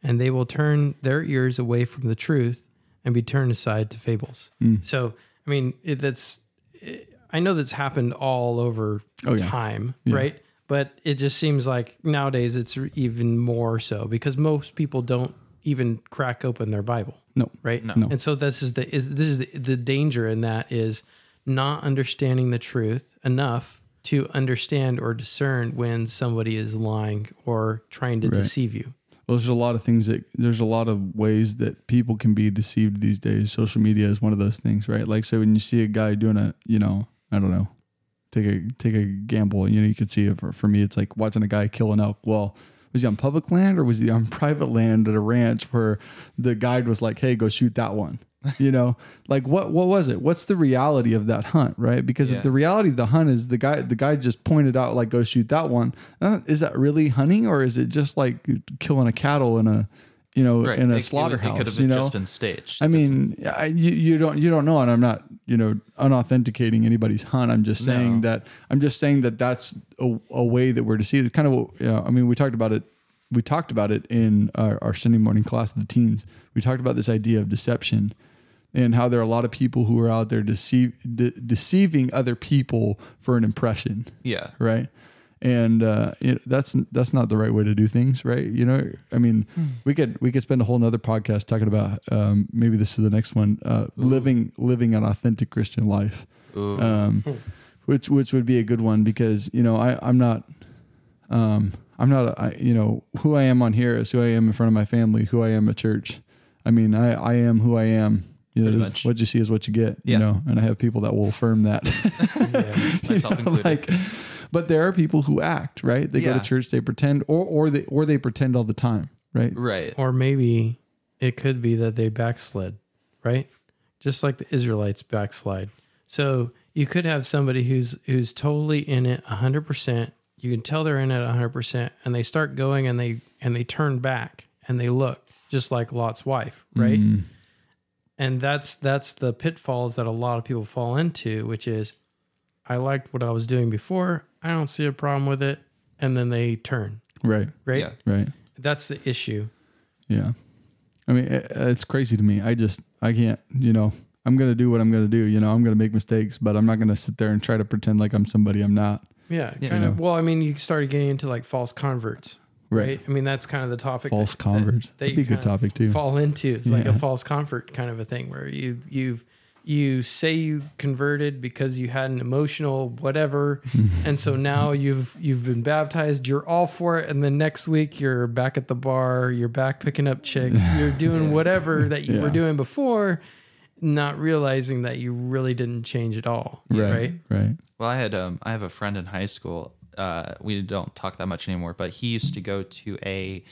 and they will turn their ears away from the truth and be turned aside to fables. Mm. So, I mean, it, that's it, I know that's happened all over Oh, time, Yeah. right? But it just seems like nowadays it's even more so because most people don't even crack open their Bible, No. right? No. No. And so this is the is this is the, the danger in that is not understanding the truth enough to understand or discern when somebody is lying or trying to Right. deceive you. Well, there's a lot of things that there's a lot of ways that people can be deceived these days. Social media is one of those things, right? Like, so when you see a guy doing a, you know, I don't know, take a take a gamble. You know, you can see it for, for me. It's like watching a guy kill an elk. Well, was he on public land or was he on private land at a ranch where the guide was like, "Hey, go shoot that one." You know, like what what was it? What's the reality of that hunt, right? Because Yeah. the reality of the hunt is the guy the guy just pointed out like go shoot that one. Uh, is that really hunting or is it just like killing a cattle in a you know Right. in a It- it- slaughterhouse? It could have you know, just been staged. I mean, I, you, you don't you don't know, and I'm not you know unauthenticating anybody's hunt. I'm just saying No. that I'm just saying that that's a, a way that we're to deceived. It's kind of what you know, I mean, we talked about it. We talked about it in our, our Sunday morning class of the teens. We talked about this idea of deception and how there are a lot of people who are out there deceive, de- deceiving other people for an impression yeah. right? And uh, it, that's that's not the right way to do things, right? You know, I mean, we could we could spend a whole nother podcast talking about um, maybe this is the next one, uh, living living an authentic Christian life, um, which which would be a good one because you know I I'm not um, I'm not a, I, you know who I am on here is who I am in front of my family, who I am at church. I mean, I I am who I am. You know, much. what you see is what you get. Yeah. You know, and I have people that will affirm that. You Myself know, included. like, but there are people who act right. They go to church, they pretend, or or they or they pretend all the time, right? right. Or maybe it could be that they backslid, right? Just like the Israelites backslide. So you could have somebody who's who's totally in it 100%. You can tell they're in it 100% and they start going and they and they turn back and they look just like Lot's wife, right? Mm, And that's that's the pitfalls that a lot of people fall into, which is I liked what I was doing before. I don't see a problem with it and then they turn, right, right? Yeah. right, That's the issue. yeah. I mean, it, it's crazy to me. I just I can't. You know, I'm gonna do what I'm gonna do. You know, I'm gonna make mistakes, but I'm not gonna sit there and try to pretend like I'm somebody I'm not. Yeah, Yeah. kind of. Well, I mean, you started getting into like false converts, right? Right. I mean, that's kind of the topic. False that- converts. that That'd be a good kind of topic too. Fall into it's like a false convert kind of a thing where you you've you say you converted because you had an emotional whatever, and so now you've you've been baptized. You're all for it, and then next week you're back at the bar. You're back picking up chicks. You're doing whatever that you were doing before, not realizing that you really didn't change at all. right, right? right. Well, I had um, I have a friend in high school. Uh, we don't talk that much anymore, but he used to go to a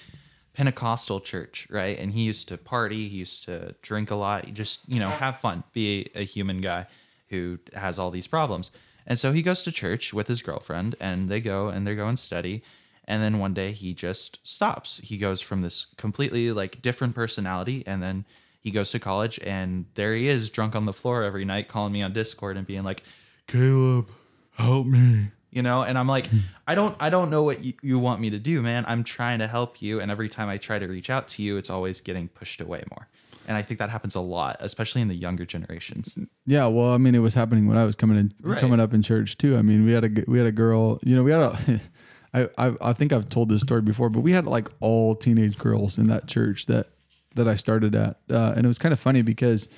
Pentecostal church, right? And he used to party, he used to drink a lot, just, you know, have fun, be a human guy who has all these problems. And so he goes to church with his girlfriend and they go and they go and study. And then one day he just stops. He goes from this completely like different personality and then he goes to college and there he is drunk on the floor every night calling me on Discord and being like, Caleb, help me. You know and i'm like i don't i don't know what you, you want me to do man i'm trying to help you and every time i try to reach out to you it's always getting pushed away more and i think that happens a lot especially in the younger generations Yeah, well, I mean, it was happening when I was coming in, Right. coming up in church too. I mean, we had a we had a girl. You know, we had a. I, I I think I've told this story before, but we had like all teenage girls in that church that that I started at, uh, and it was kind of funny because,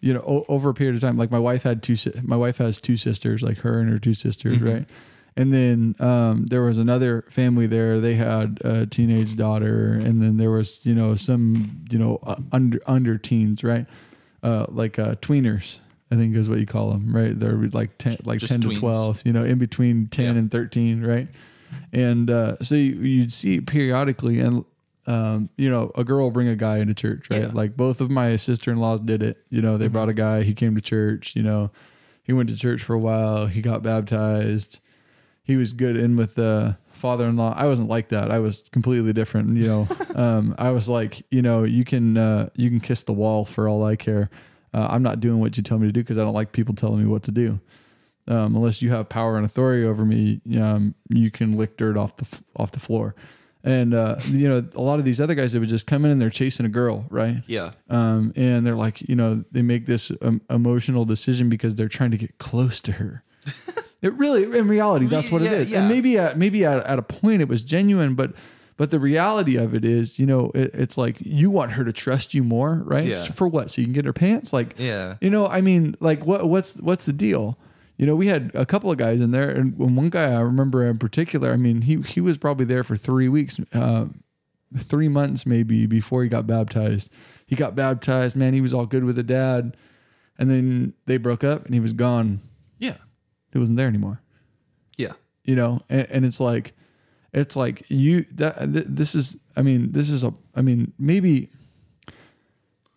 you know, o- over a period of time, like my wife had two. si- My wife has two sisters, like her and her two sisters, right? And then um, there was another family there. They had a teenage daughter, and then there was you know some you know uh, under under teens, right? Uh, like uh, tweeners, I think is what you call them, right? They're like ten, like Just ten to twelve, you know, in between ten Yeah. and thirteen, right? And uh, so you, you'd see periodically, and um, you know, a girl will bring a guy into church, right? Yeah. Like both of my sister in laws did it. You know, they brought a guy. He came to church. You know, he went to church for a while. He got baptized. He was good in with the father-in-law. I wasn't like that. I was completely different. You know, um, I was like, you know, you can uh, you can kiss the wall for all I care. Uh, I'm not doing what you tell me to do because I don't like people telling me what to do. Um, unless you have power and authority over me, um, you can lick dirt off the f- off the floor. And uh, you know, a lot of these other guys that would just come in and they're chasing a girl, right? yeah um, and they're like, you know, they make this um, emotional decision because they're trying to get close to her. It really, in reality, that's what Yeah, it is. yeah. And maybe at maybe at, at a point it was genuine, but but the reality of it is, you know, it, it's like you want her to trust you more, right? Yeah. For what? So you can get her pants, like, Yeah. you know, I mean, like, what what's what's the deal? You know, we had a couple of guys in there, and one guy I remember in particular. I mean, he he was probably there for three weeks, uh, three months maybe before he got baptized. He got baptized, man. He was all good with the dad, and then they broke up, and he was gone. He wasn't there anymore. yeah You know, and, and it's like, it's like you that th- this is. I mean, this is a. I mean, maybe,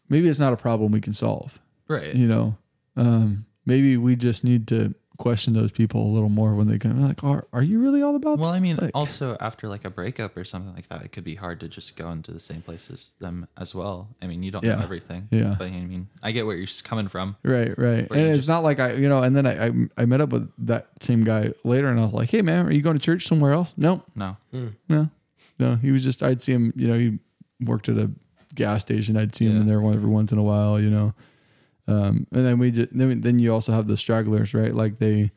maybe it's not a problem we can solve right you know um, maybe we just need to question those people a little more when they come like are, are you really all about well i mean Like- also after like a breakup or something like that it could be hard to just go into the same place as them as well. I mean you don't Yeah. know everything Yeah. but i mean i get where you're s- coming from. Right right. And it's just- not like i you know and then I, I i met up with that same guy later and i was like hey man are you going to church somewhere else? No. No. Hmm. No. No. He was just i'd see him you know he worked at a gas station. I'd see him Yeah. in there every once in a while you know um, and then we just then, then you also have the stragglers right like they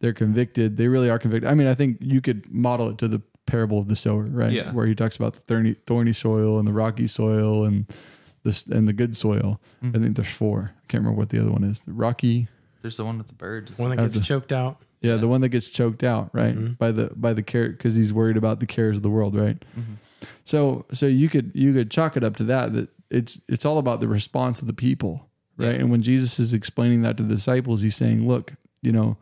they're convicted they really are convicted i mean i think you could model it to the parable of the sower right Yeah. where he talks about the thorny, thorny soil and the rocky soil and this and the good soil Mm-hmm. i think there's four i can't remember what the other one is the rocky there's the one with the birds One that gets the- choked out. yeah, the one that gets choked out, right? Mhm. By the by the care because he's worried about the cares of the world, right? Mhm. So so you could you could chalk it up to that that it's it's all about the response of the people, right? Yeah. And when Jesus is explaining that to the disciples, he's saying, look, you know,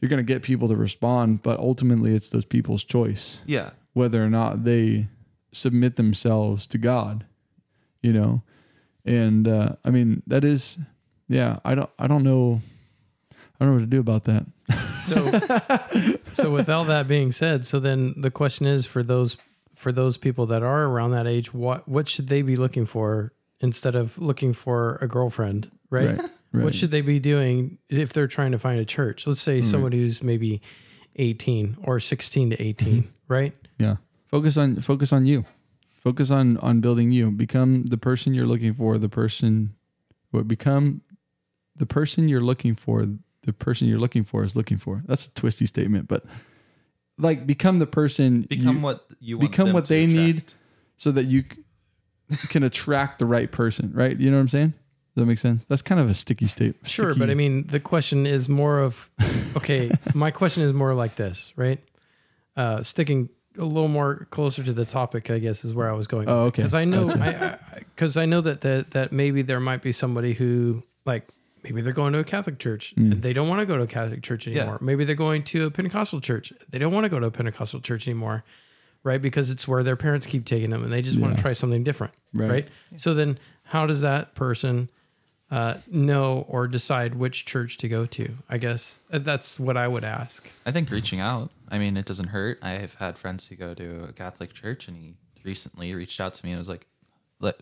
you're going to get people to respond, but ultimately it's those people's choice yeah whether or not they submit themselves to God, you know. And uh, I mean that is, yeah. I don't I don't know, I don't know what to do about that. So, so with all that being said, so then the question is for those for those people that are around that age, what what should they be looking for instead of looking for a girlfriend, right? Right. What should they be doing if they're trying to find a church? Let's say mm. someone who's maybe 18 or 16 to 18, mm-hmm. right? Yeah. Focus on focus on you. Focus on on building you. Become the person you're looking for, the person what become the person you're looking for, the person you're looking for is looking for. That's a twisty statement, but like become the person become you- what you want become them what to they need so that you c- can attract the right person, right? You know what I'm saying? Does that make sense? That's kind of a sticky state. Sure, sticky- but I mean, the question is more of okay. my question is more like this, right? Uh, sticking a little more closer to the topic, I guess, is where I was going. Oh, okay. Because I know, Gotcha. I because I, know that, that that maybe there might be somebody who like maybe they're going to a Catholic church Mm. and they don't want to go to a Catholic church Yeah. anymore. Maybe they're going to a Pentecostal church. They don't want to go to a Pentecostal church anymore. Right? Because it's where their parents keep taking them and they just want to try something different, Right. right? So then, how does that person uh, know or decide which church to go to? I guess Uh, that's what I would ask. I think reaching out. I mean, it doesn't hurt. I have had friends who go to a Catholic church, and he recently reached out to me and was like,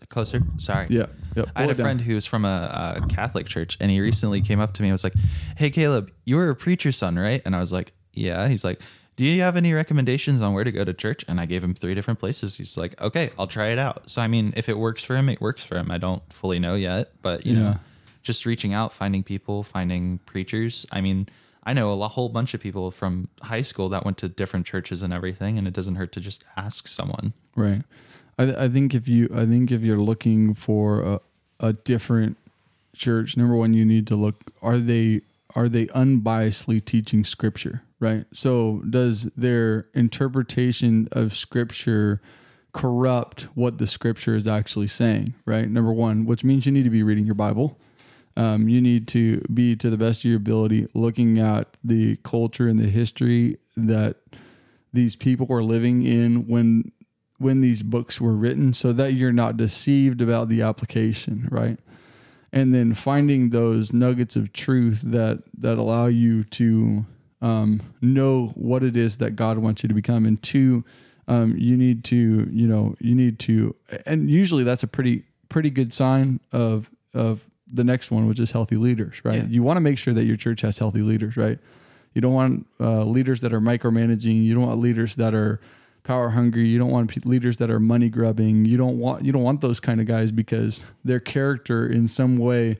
closer." Sorry. Yeah. Yep. I had a friend who was from a, a Catholic church, and he recently came up to me and was like, "Hey, Caleb, you were a preacher's son, right?" And I was like, "Yeah." He's like, "Do you have any recommendations on where to go to church?" And I gave him three different places. He's like, "Okay, I'll try it out." So I mean, if it works for him, it works for him. I don't fully know yet, but you Yeah. know, just reaching out, finding people, finding preachers. I mean. I know a whole bunch of people from high school that went to different churches and everything, and it doesn't hurt to just ask someone. Right. I, I think if you I think if you're looking for a, a different church, number one, you need to look are they are they unbiasedly teaching scripture, right? So does their interpretation of scripture corrupt what the scripture is actually saying, right? Number one, which means you need to be reading your Bible. Um, you need to be to the best of your ability looking at the culture and the history that these people were living in when when these books were written so that you're not deceived about the application right and then finding those nuggets of truth that that allow you to um, know what it is that god wants you to become and two um, you need to you know you need to and usually that's a pretty pretty good sign of of the next one which is healthy leaders right Yeah. you want to make sure that your church has healthy leaders right you don't want uh, leaders that are micromanaging. You don't want leaders that are power hungry. You don't want pe- leaders that are money grubbing. You don't want you don't want those kind of guys because their character in some way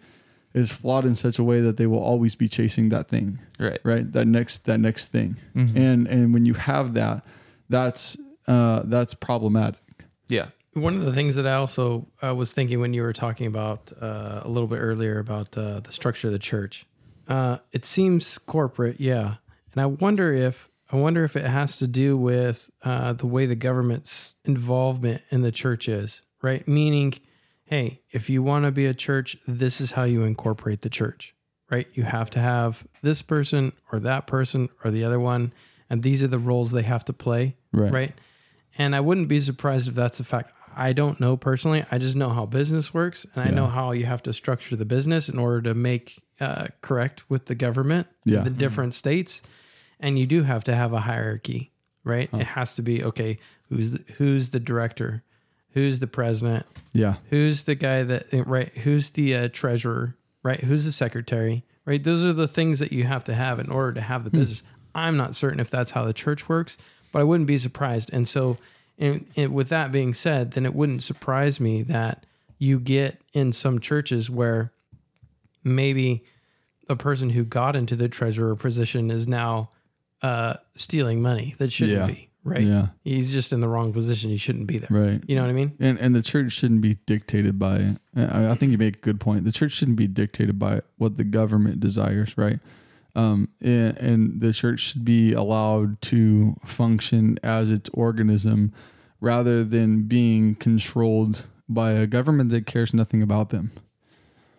is flawed in such a way that they will always be chasing that thing, Right. right? That next that next thing. Mm-hmm. And and when you have that, that's uh, that's problematic. Yeah. One of the things that I also uh, was thinking when you were talking about uh, a little bit earlier about uh, the structure of the church, uh, it seems corporate, yeah, and I wonder if I wonder if it has to do with uh, the way the government's involvement in the church is, right? Meaning, hey, if you want to be a church, this is how you incorporate the church, right? You have to have this person or that person or the other one, and these are the roles they have to play, Right. right? And I wouldn't be surprised if that's a fact. I don't know personally. I just know how business works, and I know how you have to structure the business in order to make uh, correct with the government, Yeah. the different states, and you do have to have a hierarchy, right? Oh. It has to be okay. Who's the, who's the director? Who's the president? Yeah. Who's the guy that right? Who's the uh, treasurer? Right? Who's the secretary? Right? Those are the things that you have to have in order to have the business. I'm not certain if that's how the church works, but I wouldn't be surprised. And so, and, and with that being said, then it wouldn't surprise me that you get in some churches where maybe a person who got into the treasurer position is now uh, stealing money that shouldn't Yeah. be. Right? Yeah. He's just in the wrong position. He shouldn't be there. Right. You know what I mean? And and the church shouldn't be dictated by. I I think you make a good point. The church shouldn't be dictated by what the government desires, right? Um, and, and the church should be allowed to function as its organism, rather than being controlled by a government that cares nothing about them.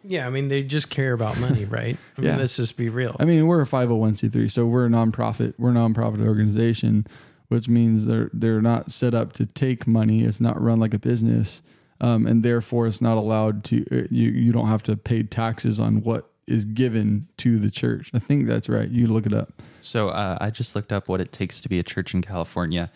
Yeah, I mean they just care about money, right? I mean, Yeah. let's just be real. I mean, we're a five hundred one c three, so we're a nonprofit. We're a nonprofit organization, which means they're they're not set up to take money. It's not run like a business, um, and therefore it's not allowed to. uh, You you don't have to pay taxes on what is given to the church. I think that's right. You look it up. So uh, I just looked up what it takes to be a church in California.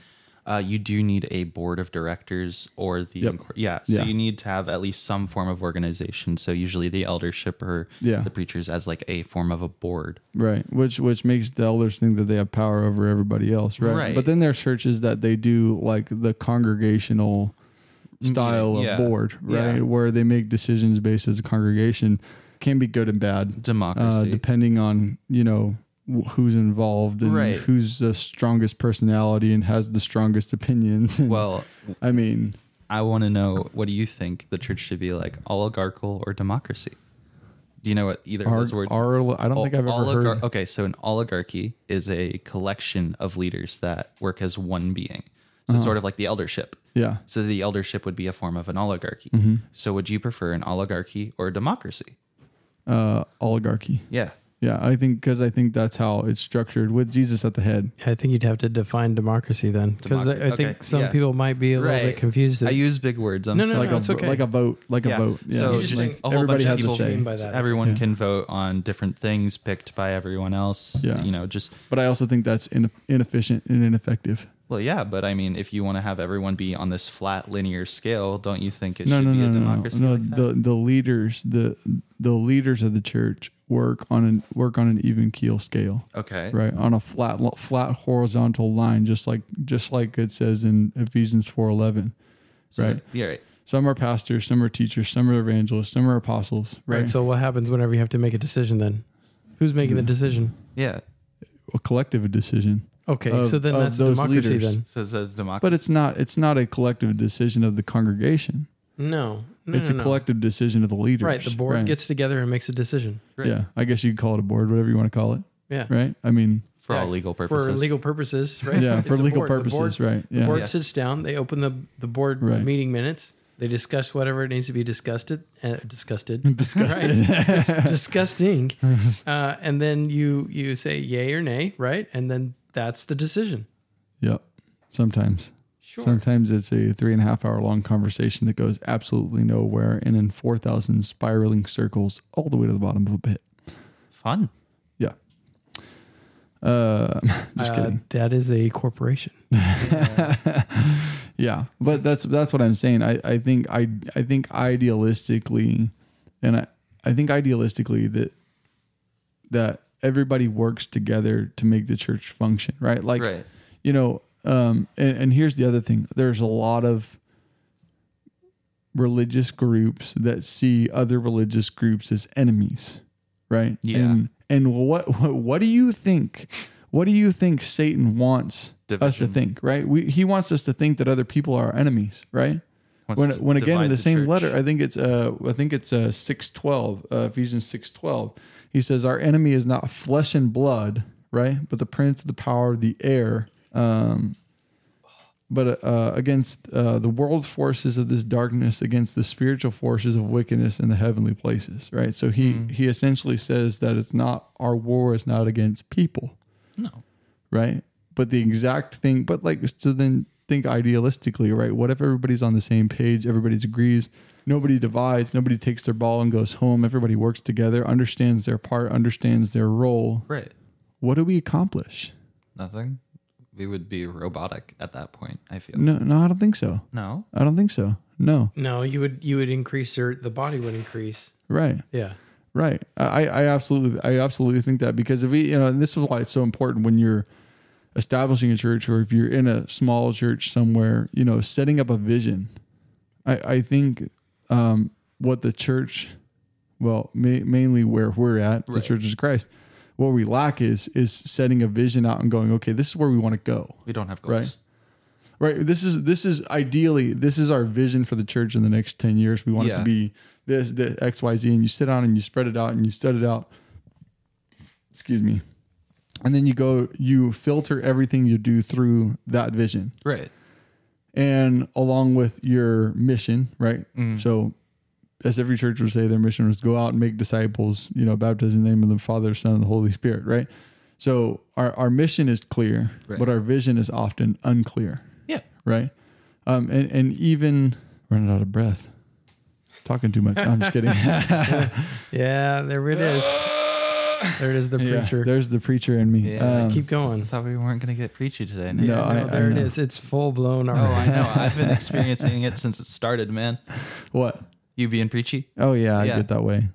Uh, you do need a board of directors or the Yep. yeah. So Yeah. you need to have at least some form of organization. So usually the eldership or Yeah. the preachers as like a form of a board. Right, which which makes the elders think that they have power over everybody else, right? Right. But then there's churches that they do like the congregational style of Yeah. board, right, where they make decisions based as a congregation. Can be good and bad. uh, Democracy. depending on you know who's involved and Right. who's the strongest personality and has the strongest opinions. well, I mean, I want to know what do you think the church should be like, oligarchical or democracy? Do you know what either of those words? our, I don't think I've ever Oligar- heard. Okay, so an oligarchy is a collection of leaders that work as one being. So Uh-huh. sort of like the eldership. Yeah, So the eldership would be a form of an oligarchy. Mm-hmm. So would you prefer an oligarchy or a democracy? uh, oligarchy. Yeah. Yeah, I think because I think that's how it's structured with Jesus at the head. I think you'd have to define democracy then, because I, I Democ- think okay, some yeah. people might be a little bit confused. I use big words. I'm No, no, sorry. like no, a it's okay. like a vote, like Yeah. a vote. Yeah, So You just just think a whole everybody bunch has of a say. mean by that. Everyone Yeah. can vote on different things picked by everyone else. Yeah. You know, just But I also think that's in, inefficient and ineffective. well, yeah. But I mean, if you want to have everyone be on this flat linear scale, don't you think it no, should no, be no, a no, democracy? no. like that? the the leaders, the the leaders of the church work on an work on an even keel scale, okay. right? On a flat flat horizontal line, just like just like it says in Ephesians four eleven. So, Right. Yeah. Right. Some are pastors, some are teachers, some are evangelists, some are apostles, right? Right. So what happens whenever you have to make a decision then? Who's making the mm-hmm. decision? Yeah. a collective decision. Okay, Of- so then that's those democracy leaders. then. So is democracy? But it's not it's not a collective decision of the congregation. No. no it's no, a no. collective decision of the leaders. Right. The board right. gets together and makes a decision. Right. Yeah, I guess you could call it a board, whatever you want to call it. Yeah. Right? I mean, for all Yeah, legal purposes. For legal purposes, right? yeah, It's for legal board. The board- purposes, right? The Yeah. board Yeah. sits down. They open the the board Right. meeting minutes. They discuss whatever it needs to be discussed. Uh, disgusted. Disgusted. Right. It's disgusting. Uh, and then you you say yay or nay, right? And then that's the decision. Yep. Sometimes. Sure. Sometimes it's a three and a half hour long conversation that goes absolutely nowhere and in 4,000 spiraling circles all the way to the bottom of a pit. Fun. Uh, just Uh, kidding. That is a corporation. yeah, but that's that's what I'm saying. I, I think I I think idealistically, and I, I think idealistically that that everybody works together to make the church function, right? Like right. you know, um, and, and here's the other thing: there's a lot of religious groups that see other religious groups as enemies, right? Yeah. And and what what, what do you think? What do you think Satan wants us to think? Right? We, he wants us to think that other people are our enemies, right? Wants when when again in divide the, same church. letter, I think it's uh I think it's uh six twelve uh, Ephesians six twelve. He says our enemy is not flesh and blood, right, but the prince of the power of the air. Um, but uh, against uh, the world forces of this darkness, against the spiritual forces of wickedness in the heavenly places, right? So he Hmm. he essentially says that it's not our war is not against people, No. right? But the exact thing, but like, so then think idealistically, right? What if everybody's on the same page? Everybody agrees. Nobody divides. Nobody takes their ball and goes home. Everybody works together, understands their part, understands their role. Right. What do we accomplish? Nothing. We would be robotic at that point. I feel. No, no, I don't think so. No. I don't think so. No, No, you would you would increase your the body would increase. right, Yeah. right. I, I absolutely, I absolutely think that because if we, you know, and this is why it's so important when you're establishing a church or if you're in a small church somewhere, you know, setting up a vision. I, I think um, what the church, well, ma- mainly where we're at, the Church of Christ, what we lack is is setting a vision out and going, okay, this is where we want to go. We don't have goals. Right. Right. This is this is ideally this is our vision for the church in the next ten years. We want it Yeah. to be this, this X, Y, Z, and you sit down and you spread it out and you stud it out. Excuse me. And then you go, you filter everything you do through that vision. Right. And along with your mission, right? Mm. So as every church would say, their mission was go out and make disciples, you know, baptize in the name of the Father, Son, and the Holy Spirit, right? So our, our mission is clear, Right. but our vision is often unclear Yeah. right? Um, and and even running out of breath, talking too much. I'm just kidding. Yeah, there it is. There it is, the Yeah, preacher. there's the preacher in me. Yeah, Um, Keep going. I thought we weren't going to get preachy today. No, Yeah, I- I there it know. is. It's full blown. Oh, I know. I've been experiencing it since it started, man. what? You being preachy? Oh yeah, I Yeah. get that way.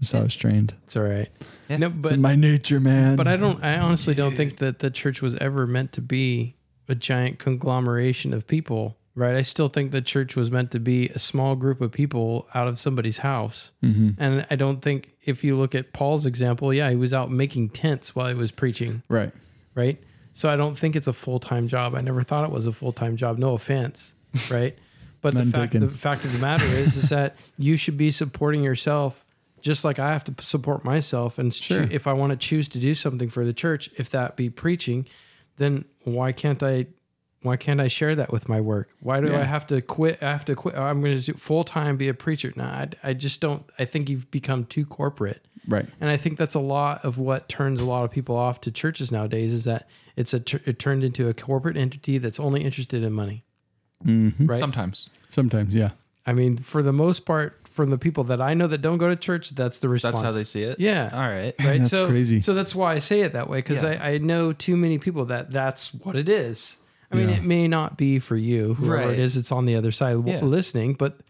That's how I was trained. It's all right. Yeah. No, It's but in my nature, man. but I don't. I honestly don't think that the church was ever meant to be a giant conglomeration of people. Right. I still think the church was meant to be a small group of people out of somebody's house. Mhm. And I don't think if you look at Paul's example, yeah, he was out making tents while he was preaching. right. right? So I don't think it's a full time job. I never thought it was a full time job. No offense, right? But the fact taken. the fact of the matter is is that you should be supporting yourself just like I have to support myself. And Sure. if I want to choose to do something for the church, if that be preaching, then why can't I? Why can't I share that with my work? Why do Yeah. I have to quit? I have to quit. I'm going to do full time be a preacher. No, I, I just don't. I think you've become too corporate. Right. And I think that's a lot of what turns a lot of people off to churches nowadays is that it's a it turned into a corporate entity that's only interested in money. Mm-hmm. Right. Sometimes Sometimes, yeah. I mean, for the most part, from the people that I know that don't go to church, that's the response. that's how they see it. Yeah. All right. Right. That's so crazy. So that's why I say it that way because Yeah. I, I know too many people that that's what it is. I mean, Yeah. it may not be for you, whoever Right. it is. It's on the other side of Yeah. listening, but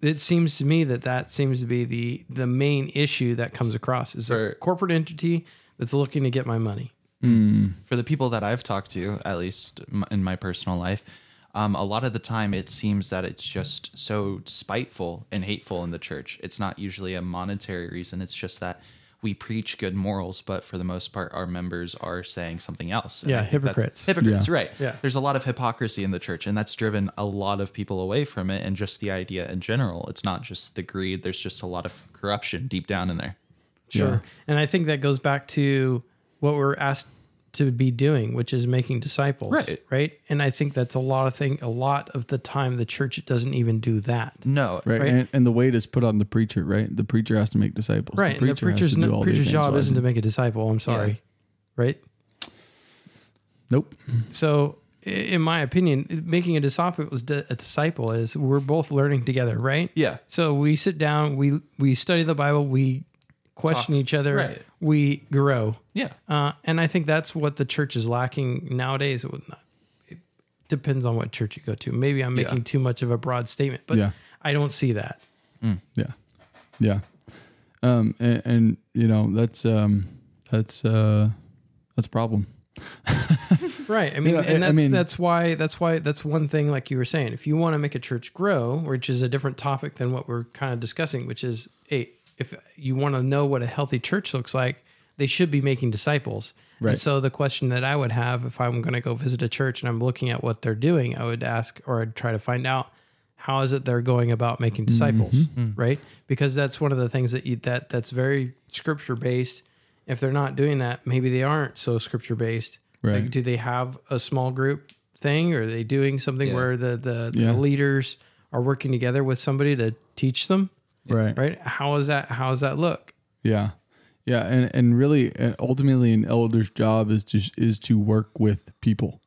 it seems to me that that seems to be the the main issue that comes across is a corporate entity that's looking to get my money. for the people that I've talked to, at least in my personal life, um, a lot of the time it seems that it's just so spiteful and hateful in the church. It's not usually a monetary reason. It's just that we preach good morals, but for the most part, our members are saying something else. And Yeah, I think that's- hypocrites. Hypocrites, Yeah. right? Yeah. There's a lot of hypocrisy in the church, and that's driven a lot of people away from it, and just the idea in general. It's not just the greed. There's just a lot of corruption deep down in there. Sure. And I think that goes back to what we're asked to be doing, which is making disciples. Right. Right. And I think that's a lot of thing. A lot of the time, the church doesn't even do that. No, Right. Right. And, and the weight is put on the preacher, right? The preacher has to make disciples. Right. The and the preacher has preacher's to do no, all preacher's job isn't to make a disciple. I'm sorry. Right. Nope. So, in my opinion, making a disciple is a disciple is we're both learning together, right? Yeah. So we sit down, we we study the Bible, we question Talk. each other, Right. we grow, Yeah. uh, and I think that's what the church is lacking nowadays. It, would not, it depends on what church you go to. Maybe I'm Yeah. making too much of a broad statement, but Yeah. I don't see that. Yeah. Yeah. Um, and, and you know, that's, um, that's, uh, that's a problem. Right. I mean, know, I- I and that's mean- that's why that's why that's one thing. Like you were saying, if you want to make a church grow, which is a different topic than what we're kind of discussing, which is, hey, if you want to know what a healthy church looks like, they should be making disciples. Right. And so the question that I would have if I'm going to go visit a church and I'm looking at what they're doing, I would ask or I'd try to find out how is it they're going about making disciples, Mm-hmm. right? Because that's one of the things that you, that that's very scripture based. If they're not doing that, maybe they aren't so scripture based. Right. Like, do they have a small group thing? Or are they doing something Yeah. where the, the, Yeah. the leaders are working together with somebody to teach them? Right. Right? How is that? How does that look? Yeah. Yeah. And, and really, and ultimately an elder's job is to, is to work with people,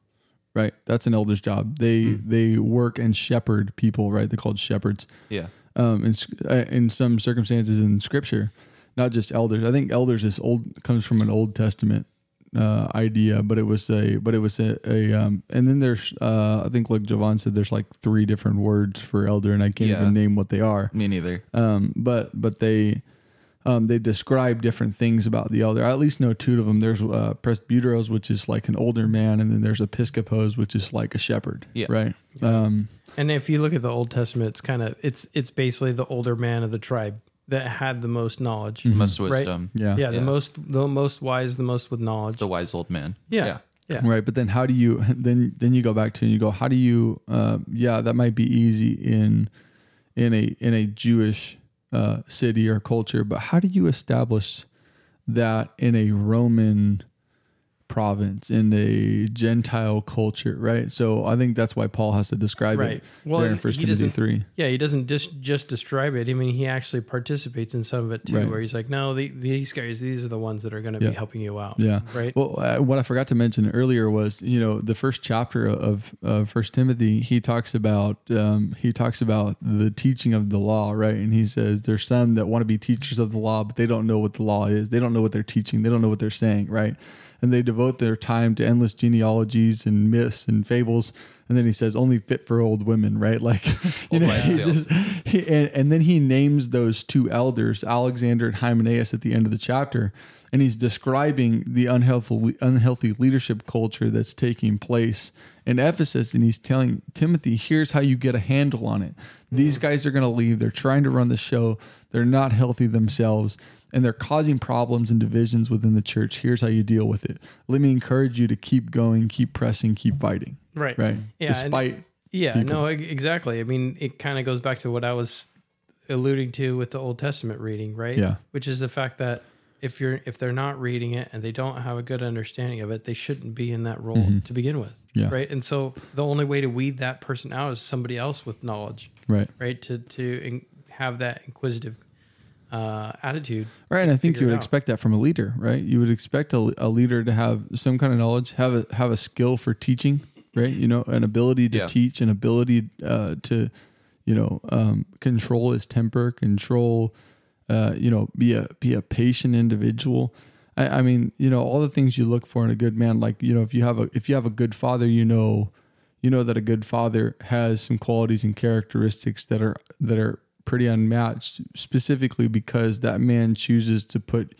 right? That's an elder's job. They, Hmm. they work and shepherd people, right? They're called shepherds. Yeah. um, in, uh, in some circumstances in scripture, not just elders. I think elders is old comes from an Old Testament uh, idea, but it was a but it was a, a um, and then there's uh, I think like Jovan said there's like three different words for elder, and I can't Yeah. even name what they are. Me neither. Um, but but they um, they describe different things about the elder. I at least know two of them. There's uh, presbyteros, which is like an older man, and then there's episcopos, which is like a shepherd. Yeah. Right. Um, And if you look at the Old Testament, it's kind of it's it's basically the older man of the tribe that had the most knowledge. Most Right. wisdom. yeah. Yeah, the most the most wise, the most with knowledge. The wise old man. Yeah. yeah. right but then how do you then then you go back to and you go how do you uh, yeah that might be easy in in a in a jewish uh, city or culture but how do you establish that in a roman province in a gentile culture right so i think that's why paul has to describe Right. it Well, there in first timothy 3 Yeah, he doesn't just just describe it. I mean, he actually participates in some of it too, Right. where he's like, "No, the, these guys, these are the ones that are going to Yeah. be helping you out." Yeah. Right. Well, uh, what I forgot to mention earlier was, you know, the first chapter of uh, First Timothy. He talks about um, he talks about the teaching of the law, right? And he says there's some that want to be teachers of the law, but they don't know what the law is. They don't know what they're teaching. They don't know what they're saying, right? And they devote their time to endless genealogies and myths and fables. And then he says only fit for old women, right? Like, you know, he just he, and, and then he names those two elders, Alexander and Hymenaeus, at the end of the chapter, and he's describing the unhealthy unhealthy leadership culture that's taking place in Ephesus, and he's telling Timothy, "Here's how you get a handle on it. These guys are going to leave. They're trying to run the show. They're not healthy themselves." And they're causing problems and divisions within the church. Here's how you deal with it. Let me encourage you to keep going, keep pressing, keep fighting. right. Right. Yeah, and- Despite Yeah. people. No. Exactly. I mean, it kind of goes back to what I was alluding to with the Old Testament reading, right? Yeah. Which is the fact that if you're if they're not reading it and they don't have a good understanding of it, they shouldn't be in that role to begin with. Mm-hmm. Yeah. Right. And so the only way to weed that person out is somebody else with knowledge. right. right to to in, have that inquisitive uh, attitude. Right, and I think you would expect that from a leader, right? You would expect a, a leader to have some kind of knowledge, have a have a skill for teaching, right? You know, an ability to Yeah. teach, an ability uh, to, you know, um, control his temper, control, uh, you know, be a be a patient individual. I, I mean, you know, all the things you look for in a good man. Like, you know, if you have a if you have a good father, you know, you know that a good father has some qualities and characteristics that are that are pretty unmatched specifically because that man chooses to put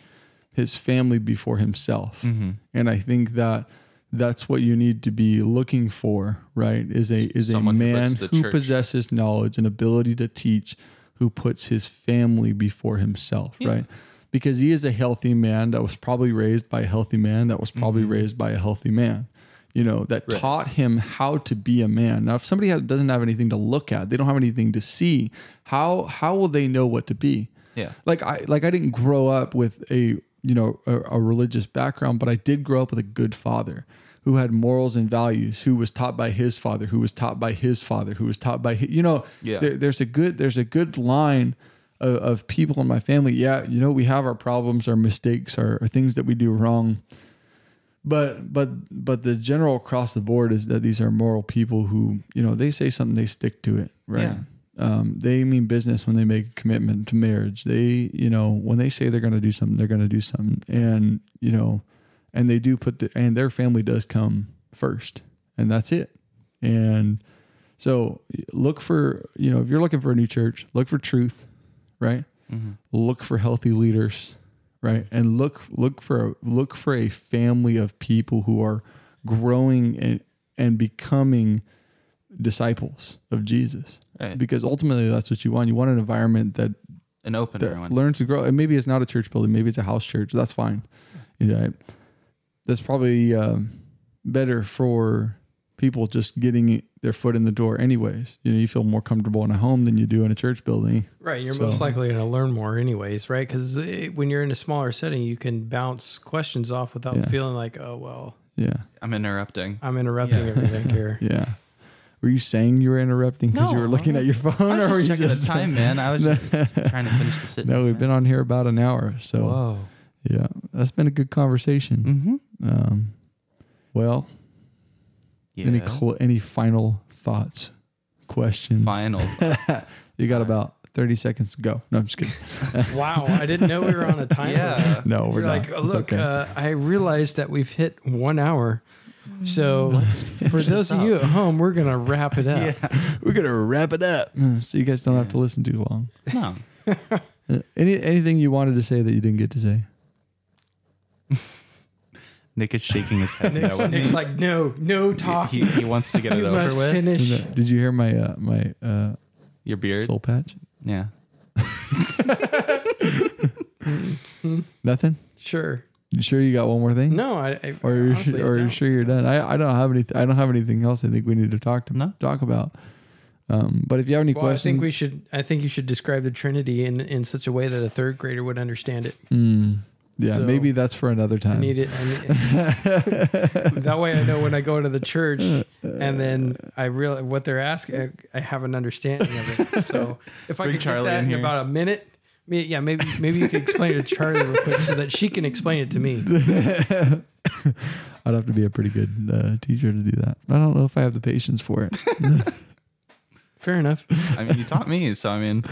his family before himself. Mm-hmm. and i think that that's what you need to be looking for right is a is Someone a man puts who, possesses knowledge and ability to teach who puts his family before himself Yeah. right? Because he is a healthy man that was probably raised by a healthy man that was probably raised by a healthy man you know that. Right. taught him how to be a man now if somebody had, doesn't have anything to look at they don't have anything to see how how will they know what to be Yeah. like i like i didn't grow up with a you know a, a religious background but i did grow up with a good father who had morals and values who was taught by his father who was taught by his father who was taught by hi- you know Yeah. there, there's a good there's a good line of, of people in my family yeah you know we have our problems our mistakes our, our things that we do wrong but but but the general across the board is that these are moral people who you know they say something they stick to it right? Yeah. um, they mean business when they make a commitment to marriage. They you know when they say they're going to do something they're going to do something. And you know and they do put the and their family does come first and that's it. And so look for you know if you're looking for a new church look for truth right? Mm-hmm. look for healthy leaders right? And look look for look for a family of people who are growing and and becoming disciples of Jesus. Right. because ultimately that's what you want. You want an environment that An open that one. learns to grow. And maybe it's not a church building. Maybe it's a house church. That's fine. You know that's probably um, better for people just getting their foot in the door anyways you know you feel more comfortable in a home than you do in a church building Right. You're So- most likely going to learn more, anyways, right? Because when you're in a smaller setting, you can bounce questions off without Yeah. feeling like, oh, well, yeah I'm interrupting. I'm interrupting Yeah. everything here. Yeah. Were you saying you were interrupting because you were looking at your phone, I or were was you just checking just the time, man. I was just trying to finish the sentence. No, we've man. been on here about an hour, so Whoa. yeah, that's been a good conversation. Mm-hmm. Um, well, Yeah. any cl- any final thoughts, questions? Final. You got about thirty seconds to go. No, I'm just kidding. wow. I didn't know we were on a timer. yeah. No, we're You're not. like, It's look, okay. uh, I realized that we've hit one hour. So for those of you at home, we're going to wrap it up. Yeah. we're gonna wrap it up, so you guys don't have to listen too long. No. Uh, Any anything you wanted to say that you didn't get to say? Nick is shaking his head. Nick's, no, Nick's like, no, no he, talking. he wants to get it you over with. finish. Did you hear my uh, my uh, Your beard. soul patch? Yeah. Nothing. Sure. You sure you got one more thing? No, I, I Or you're, honestly, or no. you're sure you're done? I, I don't have any. I don't have anything else. I think we need to talk to No. talk about. Um, but if you have any Well, I questions, think we should. I think you should describe the Trinity in in such a way that a third grader would understand it. Mm, yeah, So, maybe that's for another I time. need it. I need, that way, I know when I go to the church, and then I realize what they're asking. I, I have an understanding of it. So if I Bring could Charlie get that in in, here. about a minute, yeah, maybe maybe you could explain it to Charlie real quick so that she can explain it to me. I'd have to be a pretty good uh, teacher to do that. I don't know if I have the patience for it. Fair enough. I mean, you taught me, so I mean,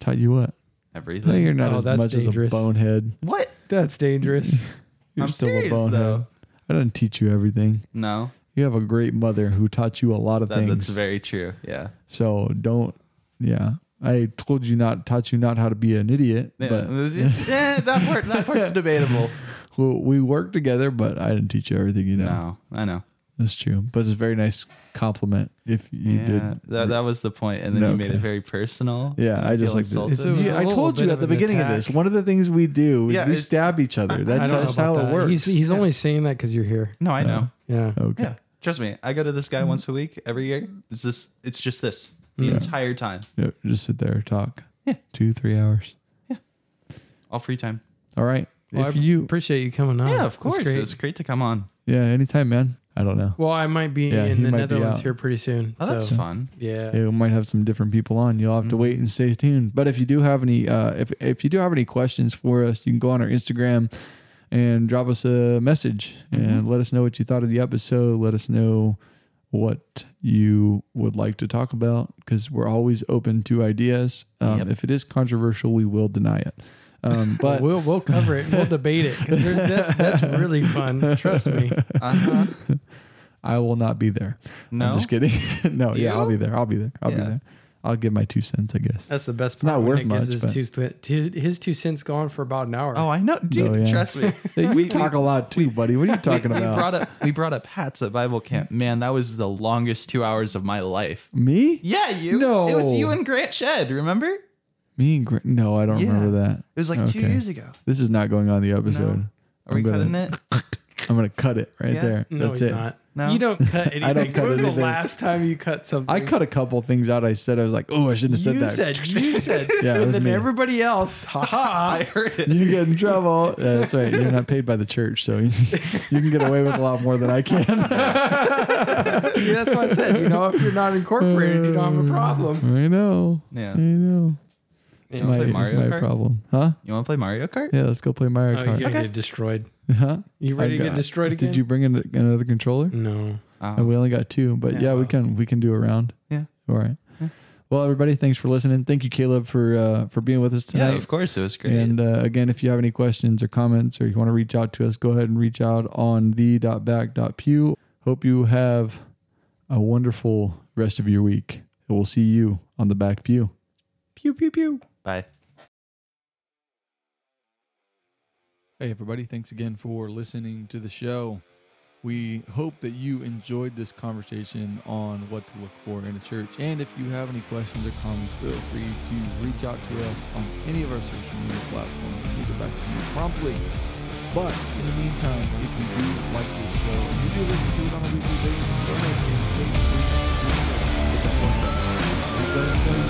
Taught you what? everything. I think you're not Oh, as much dangerous. as a bonehead. what? That's dangerous. You're I'm still serious a bonehead. though. I didn't teach you everything. No, You have a great mother who taught you a lot of that, things. that's very true. Yeah. so don't. Yeah, I told you not taught you not how to be an idiot. Yeah. But yeah, that part that part's debatable. well, we worked together, but I didn't teach you everything you know. No, I know. That's true. But it's a very nice compliment if you yeah, did. that that was the point, and then No, you made okay. it very personal. Yeah, I just like to, insulted. it's, It was you- a I little told you at the an beginning of this. One of the things we do is Yeah, we stab each other. I That's, don't know that's how about it works. He's he's only saying that because you're here. no, I know. Yeah. okay. Yeah, trust me. I go to this guy mm. once a week every year. It's this. It's just this the Yeah. entire time, Yeah, just sit there talk. Yeah. Two, three hours. Yeah. All free time. All right. Well, if I you appreciate you coming on. yeah, of That's course. great. It's great to come on. Yeah, anytime, man. I don't know. Well, I might be Yeah, in he the might be Netherlands out. here pretty soon. Oh, that's so, fun. Yeah. Yeah, we might have some different people on. You'll have to wait and stay tuned. But if you do have any, uh, if if you do have any questions for us, you can go on our Instagram and drop us a message and let us know what you thought of the episode. Let us know what you would like to talk about because we're always open to ideas. Um, Yep. If it is controversial, we will deny it. Um, but we'll we'll cover it. and We'll debate it because that's that's really fun. Trust me. Uh-huh. I will not be there. No. I'm just kidding. no, yeah, I'll be there. I'll be there. I'll be there. I'll give my two cents, I guess. That's the best. It's not worth Nick much, His two, two, his two cents gone for about an hour. Oh, I know, dude. Oh, yeah. Trust me. Hey, we talk a lot too, buddy. What are you talking about? we about? brought up we brought up hats at Bible camp. Man, that was the longest two hours of my life. Me? Yeah, you. No. it was you and Grant Shed. Remember? Me and Grant? No, I don't Yeah. remember that. It was like two years ago. This is not going on the episode. Are we I'm gonna, cutting it? I'm gonna cut it right Yeah. there. no, That's he's it. not. No? You don't cut anything. I don't cut when was anything. the last time you cut something? I cut a couple things out. I said I was like, oh, I shouldn't have said you that. said you said. Yeah, it and was then me. everybody else. Ha I ha. heard it. you get in trouble. Yeah, that's right. You're not paid by the church, so you, you can get away with a lot more than I can. See, that's what I said. You know, if you're not incorporated, you don't have a problem. I know. Yeah. I know. It's You wanna my, play it's Mario my Kart? problem. Huh? You want to play Mario Kart? Yeah, let's go play Mario Oh, you're Kart. gonna get destroyed. Huh? You ready I've to get got- destroyed again? Did you bring in another controller? No. Oh. Uh, we only got two, but yeah, Yeah, we well. can we can do a round. Yeah. All right. Yeah. Well, everybody, thanks for listening. Thank you, Caleb, for uh, for being with us tonight. yeah, tonight. of course it was great. And uh, again, if you have any questions or comments, or you want to reach out to us, go ahead and reach out on the.back.pew. Hope you have a wonderful rest of your week. And we'll see you on the back pew. Pew pew pew. Bye. Hey, everybody. Thanks again for listening to the show. We hope that you enjoyed this conversation on what to look for in a church. And if you have any questions or comments, feel free to reach out to us on any of our social media platforms we'll get back to you promptly. But in the meantime, if you do like this show if you do listen to it on a weekly basis, go ahead and take a